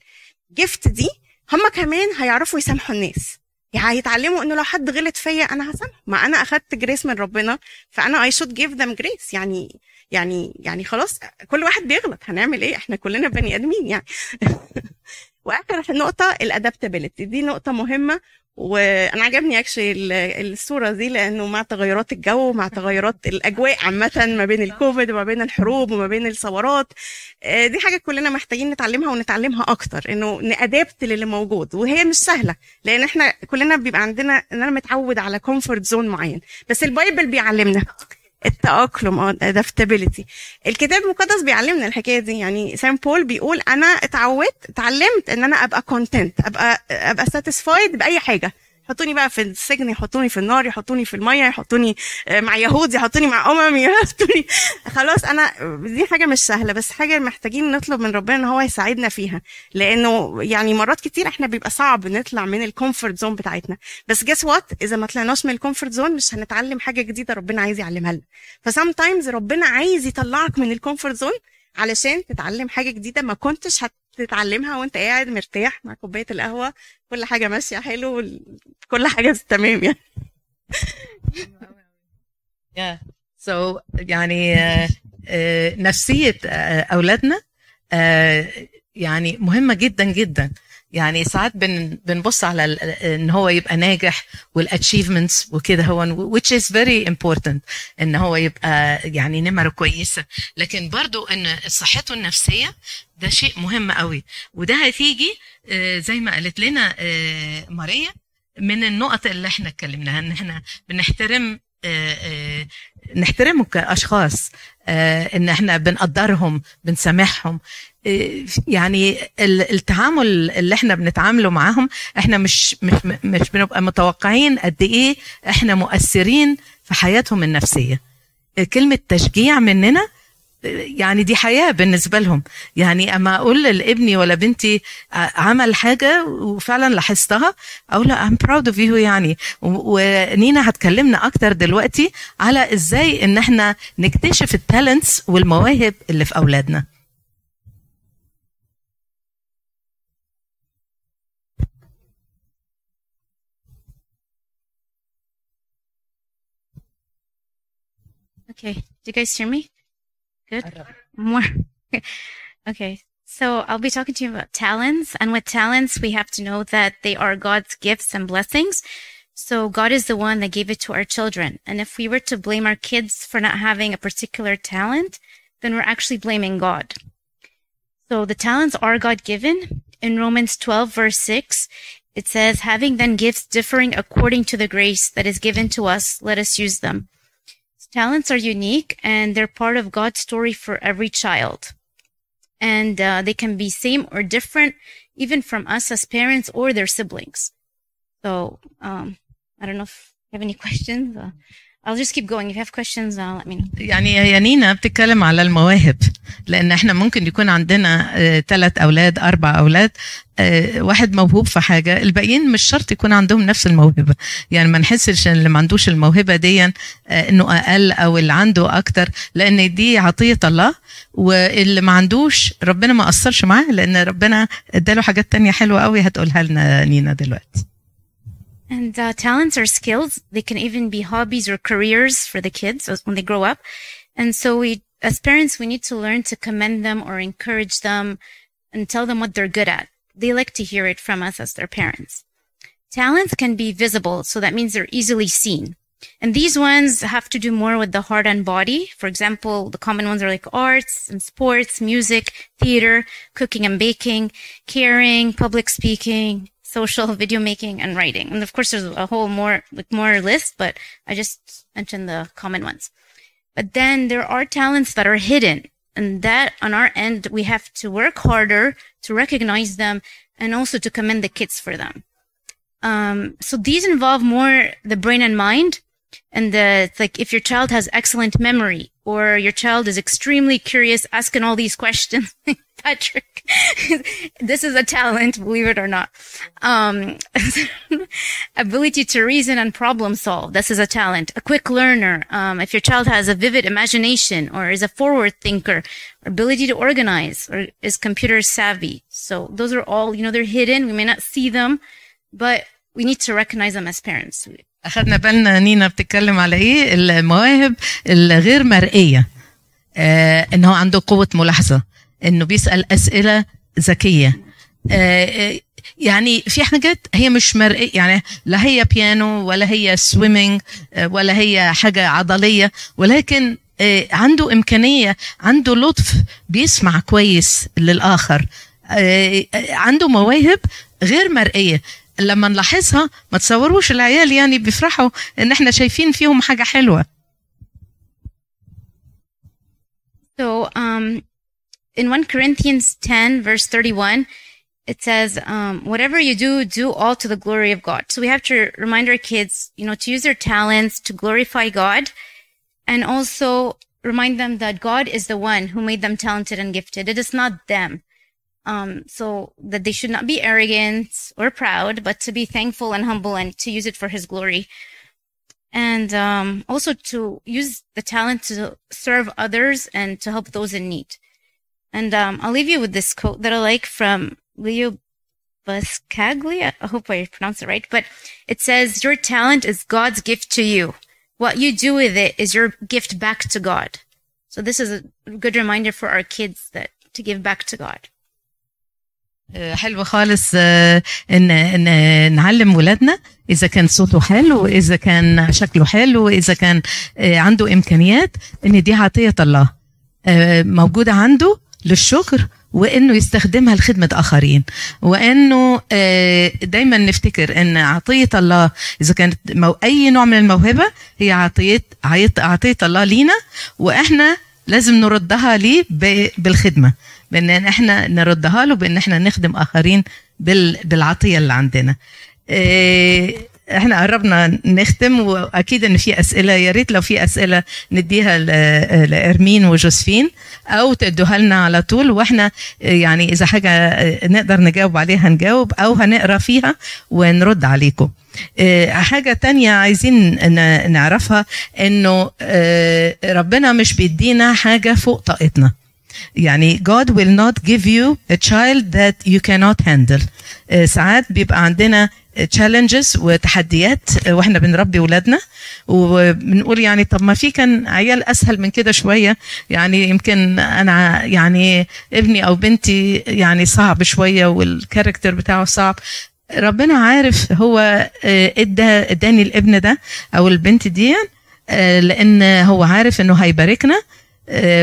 ال gift دي هم كمان هيعرفوا يسامحوا الناس. يعني هيتعلموا انه لو حد غلط فيا أنا هسامحه. ما أنا أخدت grace من ربنا فأنا I should give them grace يعني يعني يعني خلاص كل واحد بيغلط. هنعمل إيه؟ إحنا كلنا بني آدمين يعني. وآخر نقطة ال adaptability دي نقطة مهمة. وأنا عجبني actually الصورة دي لأنه مع تغيرات الجو مع تغيرات الأجواء عامة ما بين الكوفيد وما بين الحروب وما بين الثورات آه، دي حاجة كلنا محتاجين نتعلمها ونتعلمها أكتر إنه ن adapt للي موجود وهي مش سهلة لأن إحنا كلنا بيبقى عندنا إن أنا متعود على comfort zone معين بس ال Bible بيعلمنا. التأقلم آه adaptability الكتاب المقدس بيعلمنا الحكاية دي. يعني Saint Paul بيقول أنا اتعودت اتعلمت إن أنا أبقى content أبقى أبقى satisfied بأي حاجة. يحطوني بقى في السجن يحطوني في النار يحطوني في المية يحطوني آه، مع يهود يحطوني مع أمم يحطوني. خلاص أنا دي حاجة مش سهلة بس حاجة محتاجين نطلب من ربنا إن هو يساعدنا فيها. لأنه يعني مرات كتير إحنا بيبقى صعب نطلع من ال comfort zone بتاعتنا. بس guess what إذا ما طلعناش من ال comfort zone مش هنتعلم حاجة جديدة ربنا عايز يعلمها لنا. ف sometimes ربنا عايز يطلعك من ال comfort zone علشان تتعلم حاجة جديدة ما كنتش هتتعلمها وانت قاعد مرتاح مع كوباية القهوة كل حاجة ماشية حلو كل حاجة تمام يعني Yeah. So يعني آه، آه، نفسية آه، أولادنا آه، يعني مهمة جدا جدا يعني ساعات بن بنبص على إن هو يبقى ناجح والاتشيفمنتس وكده هو which is very important إن هو يبقى يعني نمره كويسه لكن برضو إن صحته النفسية ده شيء مهم قوي. وده هتيجي آه، زي ما قالت لنا آه، ماريا من النقط اللي إحنا اتكلمناها إن إحنا بنحترم نحترمهم كأشخاص آه، إن إحنا بنقدرهم بنسامحهم. آه، يعني ال- التعامل اللي إحنا بنتعامله معاهم إحنا مش مش مش بنبقى متوقعين قد إيه إحنا مؤثرين في حياتهم النفسية. آه، كلمة تشجيع مننا يعني دي حياة بالنسبة لهم يعني أما أقول لابني ولا بنتي ع- عمل حاجة وفعلا لاحظتها أقول له I'm proud of you يعني ونينا هتكلمنا أكتر دلوقتي على إزاي إن إحنا نكتشف التالنتس والمواهب اللي في أولادنا Okay. Do you guys hear me? Good. More. okay. So I'll be talking to you about talents. And with talents, we have to know that they are God's gifts and blessings. So God is the one that gave it to our children. And if we were to blame our kids for not having a particular talent, then we're actually blaming God. So the talents are God given. In Romans 12 verse 6, it says, having then gifts differing according to the grace that is given to us, let us use them. Talents are unique and they're part of God's story for every child. And uh, they can be same or different, even from us as parents or their siblings. So um, I don't know if you have any questions. Uh, I'll just keep going. If you have questions, uh, let me know. يعني يا نينا بتتكلم على المواهب لأن إحنا ممكن يكون عندنا ثلاث أولاد أربع أولاد آه، واحد موهوب في حاجة الباقيين مش شرط يكون عندهم نفس الموهبة يعني ما نحسش إن اللي ما عندوش الموهبة دي آه، إنه أقل أو اللي عنده أكتر لأن دي عطية الله واللي ما عندوش ربنا ما قصرش معاه لأن ربنا اداله حاجات تانية حلوة قوي هتقولها لنا نينا دلوقتي And uh, talents or skills, they can even be hobbies or careers for the kids when they grow up. And so we, as parents, we need to learn to commend them or encourage them and tell them what they're good at. They like to hear it from us as their parents. Talents can be visible, so that means they're easily seen. And these ones have to do more with the heart and body. For example, the common ones are like arts and sports, music, theater, cooking and baking, caring, public speaking, social video making and writing. And of course, there's a whole more, like more list, but I just mentioned the common ones. But then there are talents that are hidden. And that on our end, we have to work harder to recognize them and also to commend the kids for them. Um, so these involve more the brain and mind. And the, it's like if your child has excellent memory or your child is extremely curious, asking all these questions, Patrick, this is a talent, believe it or not. Um, ability to reason and problem solve. This is a talent. A quick learner. Um, if your child has a vivid imagination or is a forward thinker, ability to organize or is computer savvy. So those are all, you know, they're hidden. We may not see them, but we need to recognize them as parents. أخذنا بالنا نينا بتتكلم على إيه؟ المواهب الغير مرئية. آه ان هو عنده قوة ملاحظة إنه بيسأل أسئلة ذكية. آه، آه، يعني في حاجات هي مش مرئية يعني لا هي بيانو ولا هي سويمنج ولا هي حاجة عضلية ولكن آه، عنده إمكانية عنده لطف بيسمع كويس للآخر. آه، آه، عنده مواهب غير مرئية. لما نلاحظها ما تصوروش العيال يعني بيفرحوا ان احنا شايفين فيهم حاجة حلوة So, um, in 1 Corinthians 10, verse 31, it says, um, whatever you do, do all to the glory of God. So we have to remind our kids, you know, to use their talents to glorify God and also remind them that God is the one who made them talented and gifted. It is not them. Um, so that they should not be arrogant or proud, but to be thankful and humble and to use it for his glory. And, um, also to use the talent to serve others and to help those in need. And, um, I'll leave you with this quote that I like from Leo Buscaglia. I hope I pronounced it right, but it says, your talent is God's gift to you. What you do with it is your gift back to God. So this is a good reminder for our kids that to give back to God. آه، حلو خالص. آه، ان إن نعلم ولادنا إذا كان صوته حلو إذا كان شكله حلو إذا كان آه، عنده إمكانيات إن دي عطية الله. موجودة عنده للشكر وإنه يستخدمها لخدمة آخرين. وإنه دايما نفتكر إن عطية الله إذا كانت أي نوع من الموهبة هي عطيه عطية الله لينا وإحنا لازم نردها ليه بالخدمة. بأن إحنا نردها له بأن إحنا نخدم آخرين بال- بالعطية اللي عندنا. إيه، إحنا قربنا نختم وأكيد إن في أسئلة يا ريت لو في أسئلة نديها لإرمين وجوزفين أو تدوها لنا على طول. وإحنا يعني إذا حاجة نقدر نجاوب عليها نجاوب أو هنقرأ فيها ونرد عليكم. إيه، حاجة تانية عايزين نعرفها إنه آه، ربنا مش بيدينا حاجة فوق طاقتنا. يعني God will not give you a child that you cannot handle. آه، ساعات بيبقى عندنا challenges وتحديات آه، وإحنا بنربي ولادنا. وبنقول يعني طب ما في كان عيال أسهل من كده شوية. يعني يمكن أنا يعني ابني أو بنتي يعني صعب شوية والكاركتر بتاعه صعب. ربنا عارف هو آه، إدى اداني الابن ده أو البنت دي لأن هو عارف إنه هيباركنا.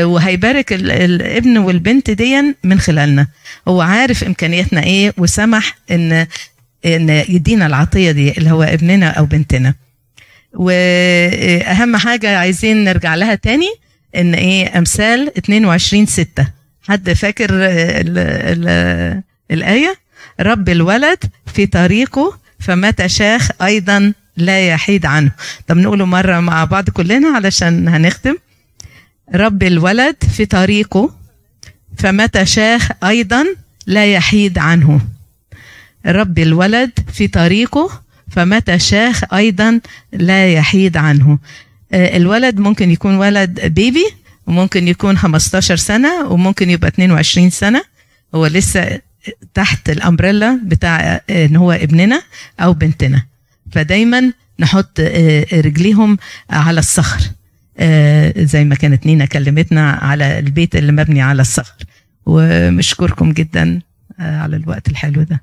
وهيبارك ال- الابن والبنت دي من خلالنا. هو عارف إمكانياتنا إيه وسمح ان إن يدينا العطية دي اللي هو ابننا أو بنتنا. وأهم حاجة عايزين نرجع لها تاني إن إيه أمثال 22 6 حد فاكر ال ال الآية؟ رب الولد في طريقه فمتى شاخ أيضا لا يحيد عنه. طب نقوله مرة مع بعض كلنا علشان هنختم. رب الولد في طريقه فمتى شاخ أيضا لا يحيد عنه. رب الولد في طريقه فمتى شاخ أيضا لا يحيد عنه. آه، الولد ممكن يكون ولد بيبي وممكن يكون 15 سنة وممكن يبقى 22 سنة. هو لسه تحت الأمبريلا بتاع آه، إن هو ابننا أو بنتنا. فدايما نحط آه، رجليهم على الصخر. زي ما كانت نينا كلمتنا على البيت اللي مبني على الصخر. ومشكوركم جدا آه، على الوقت الحلو ده.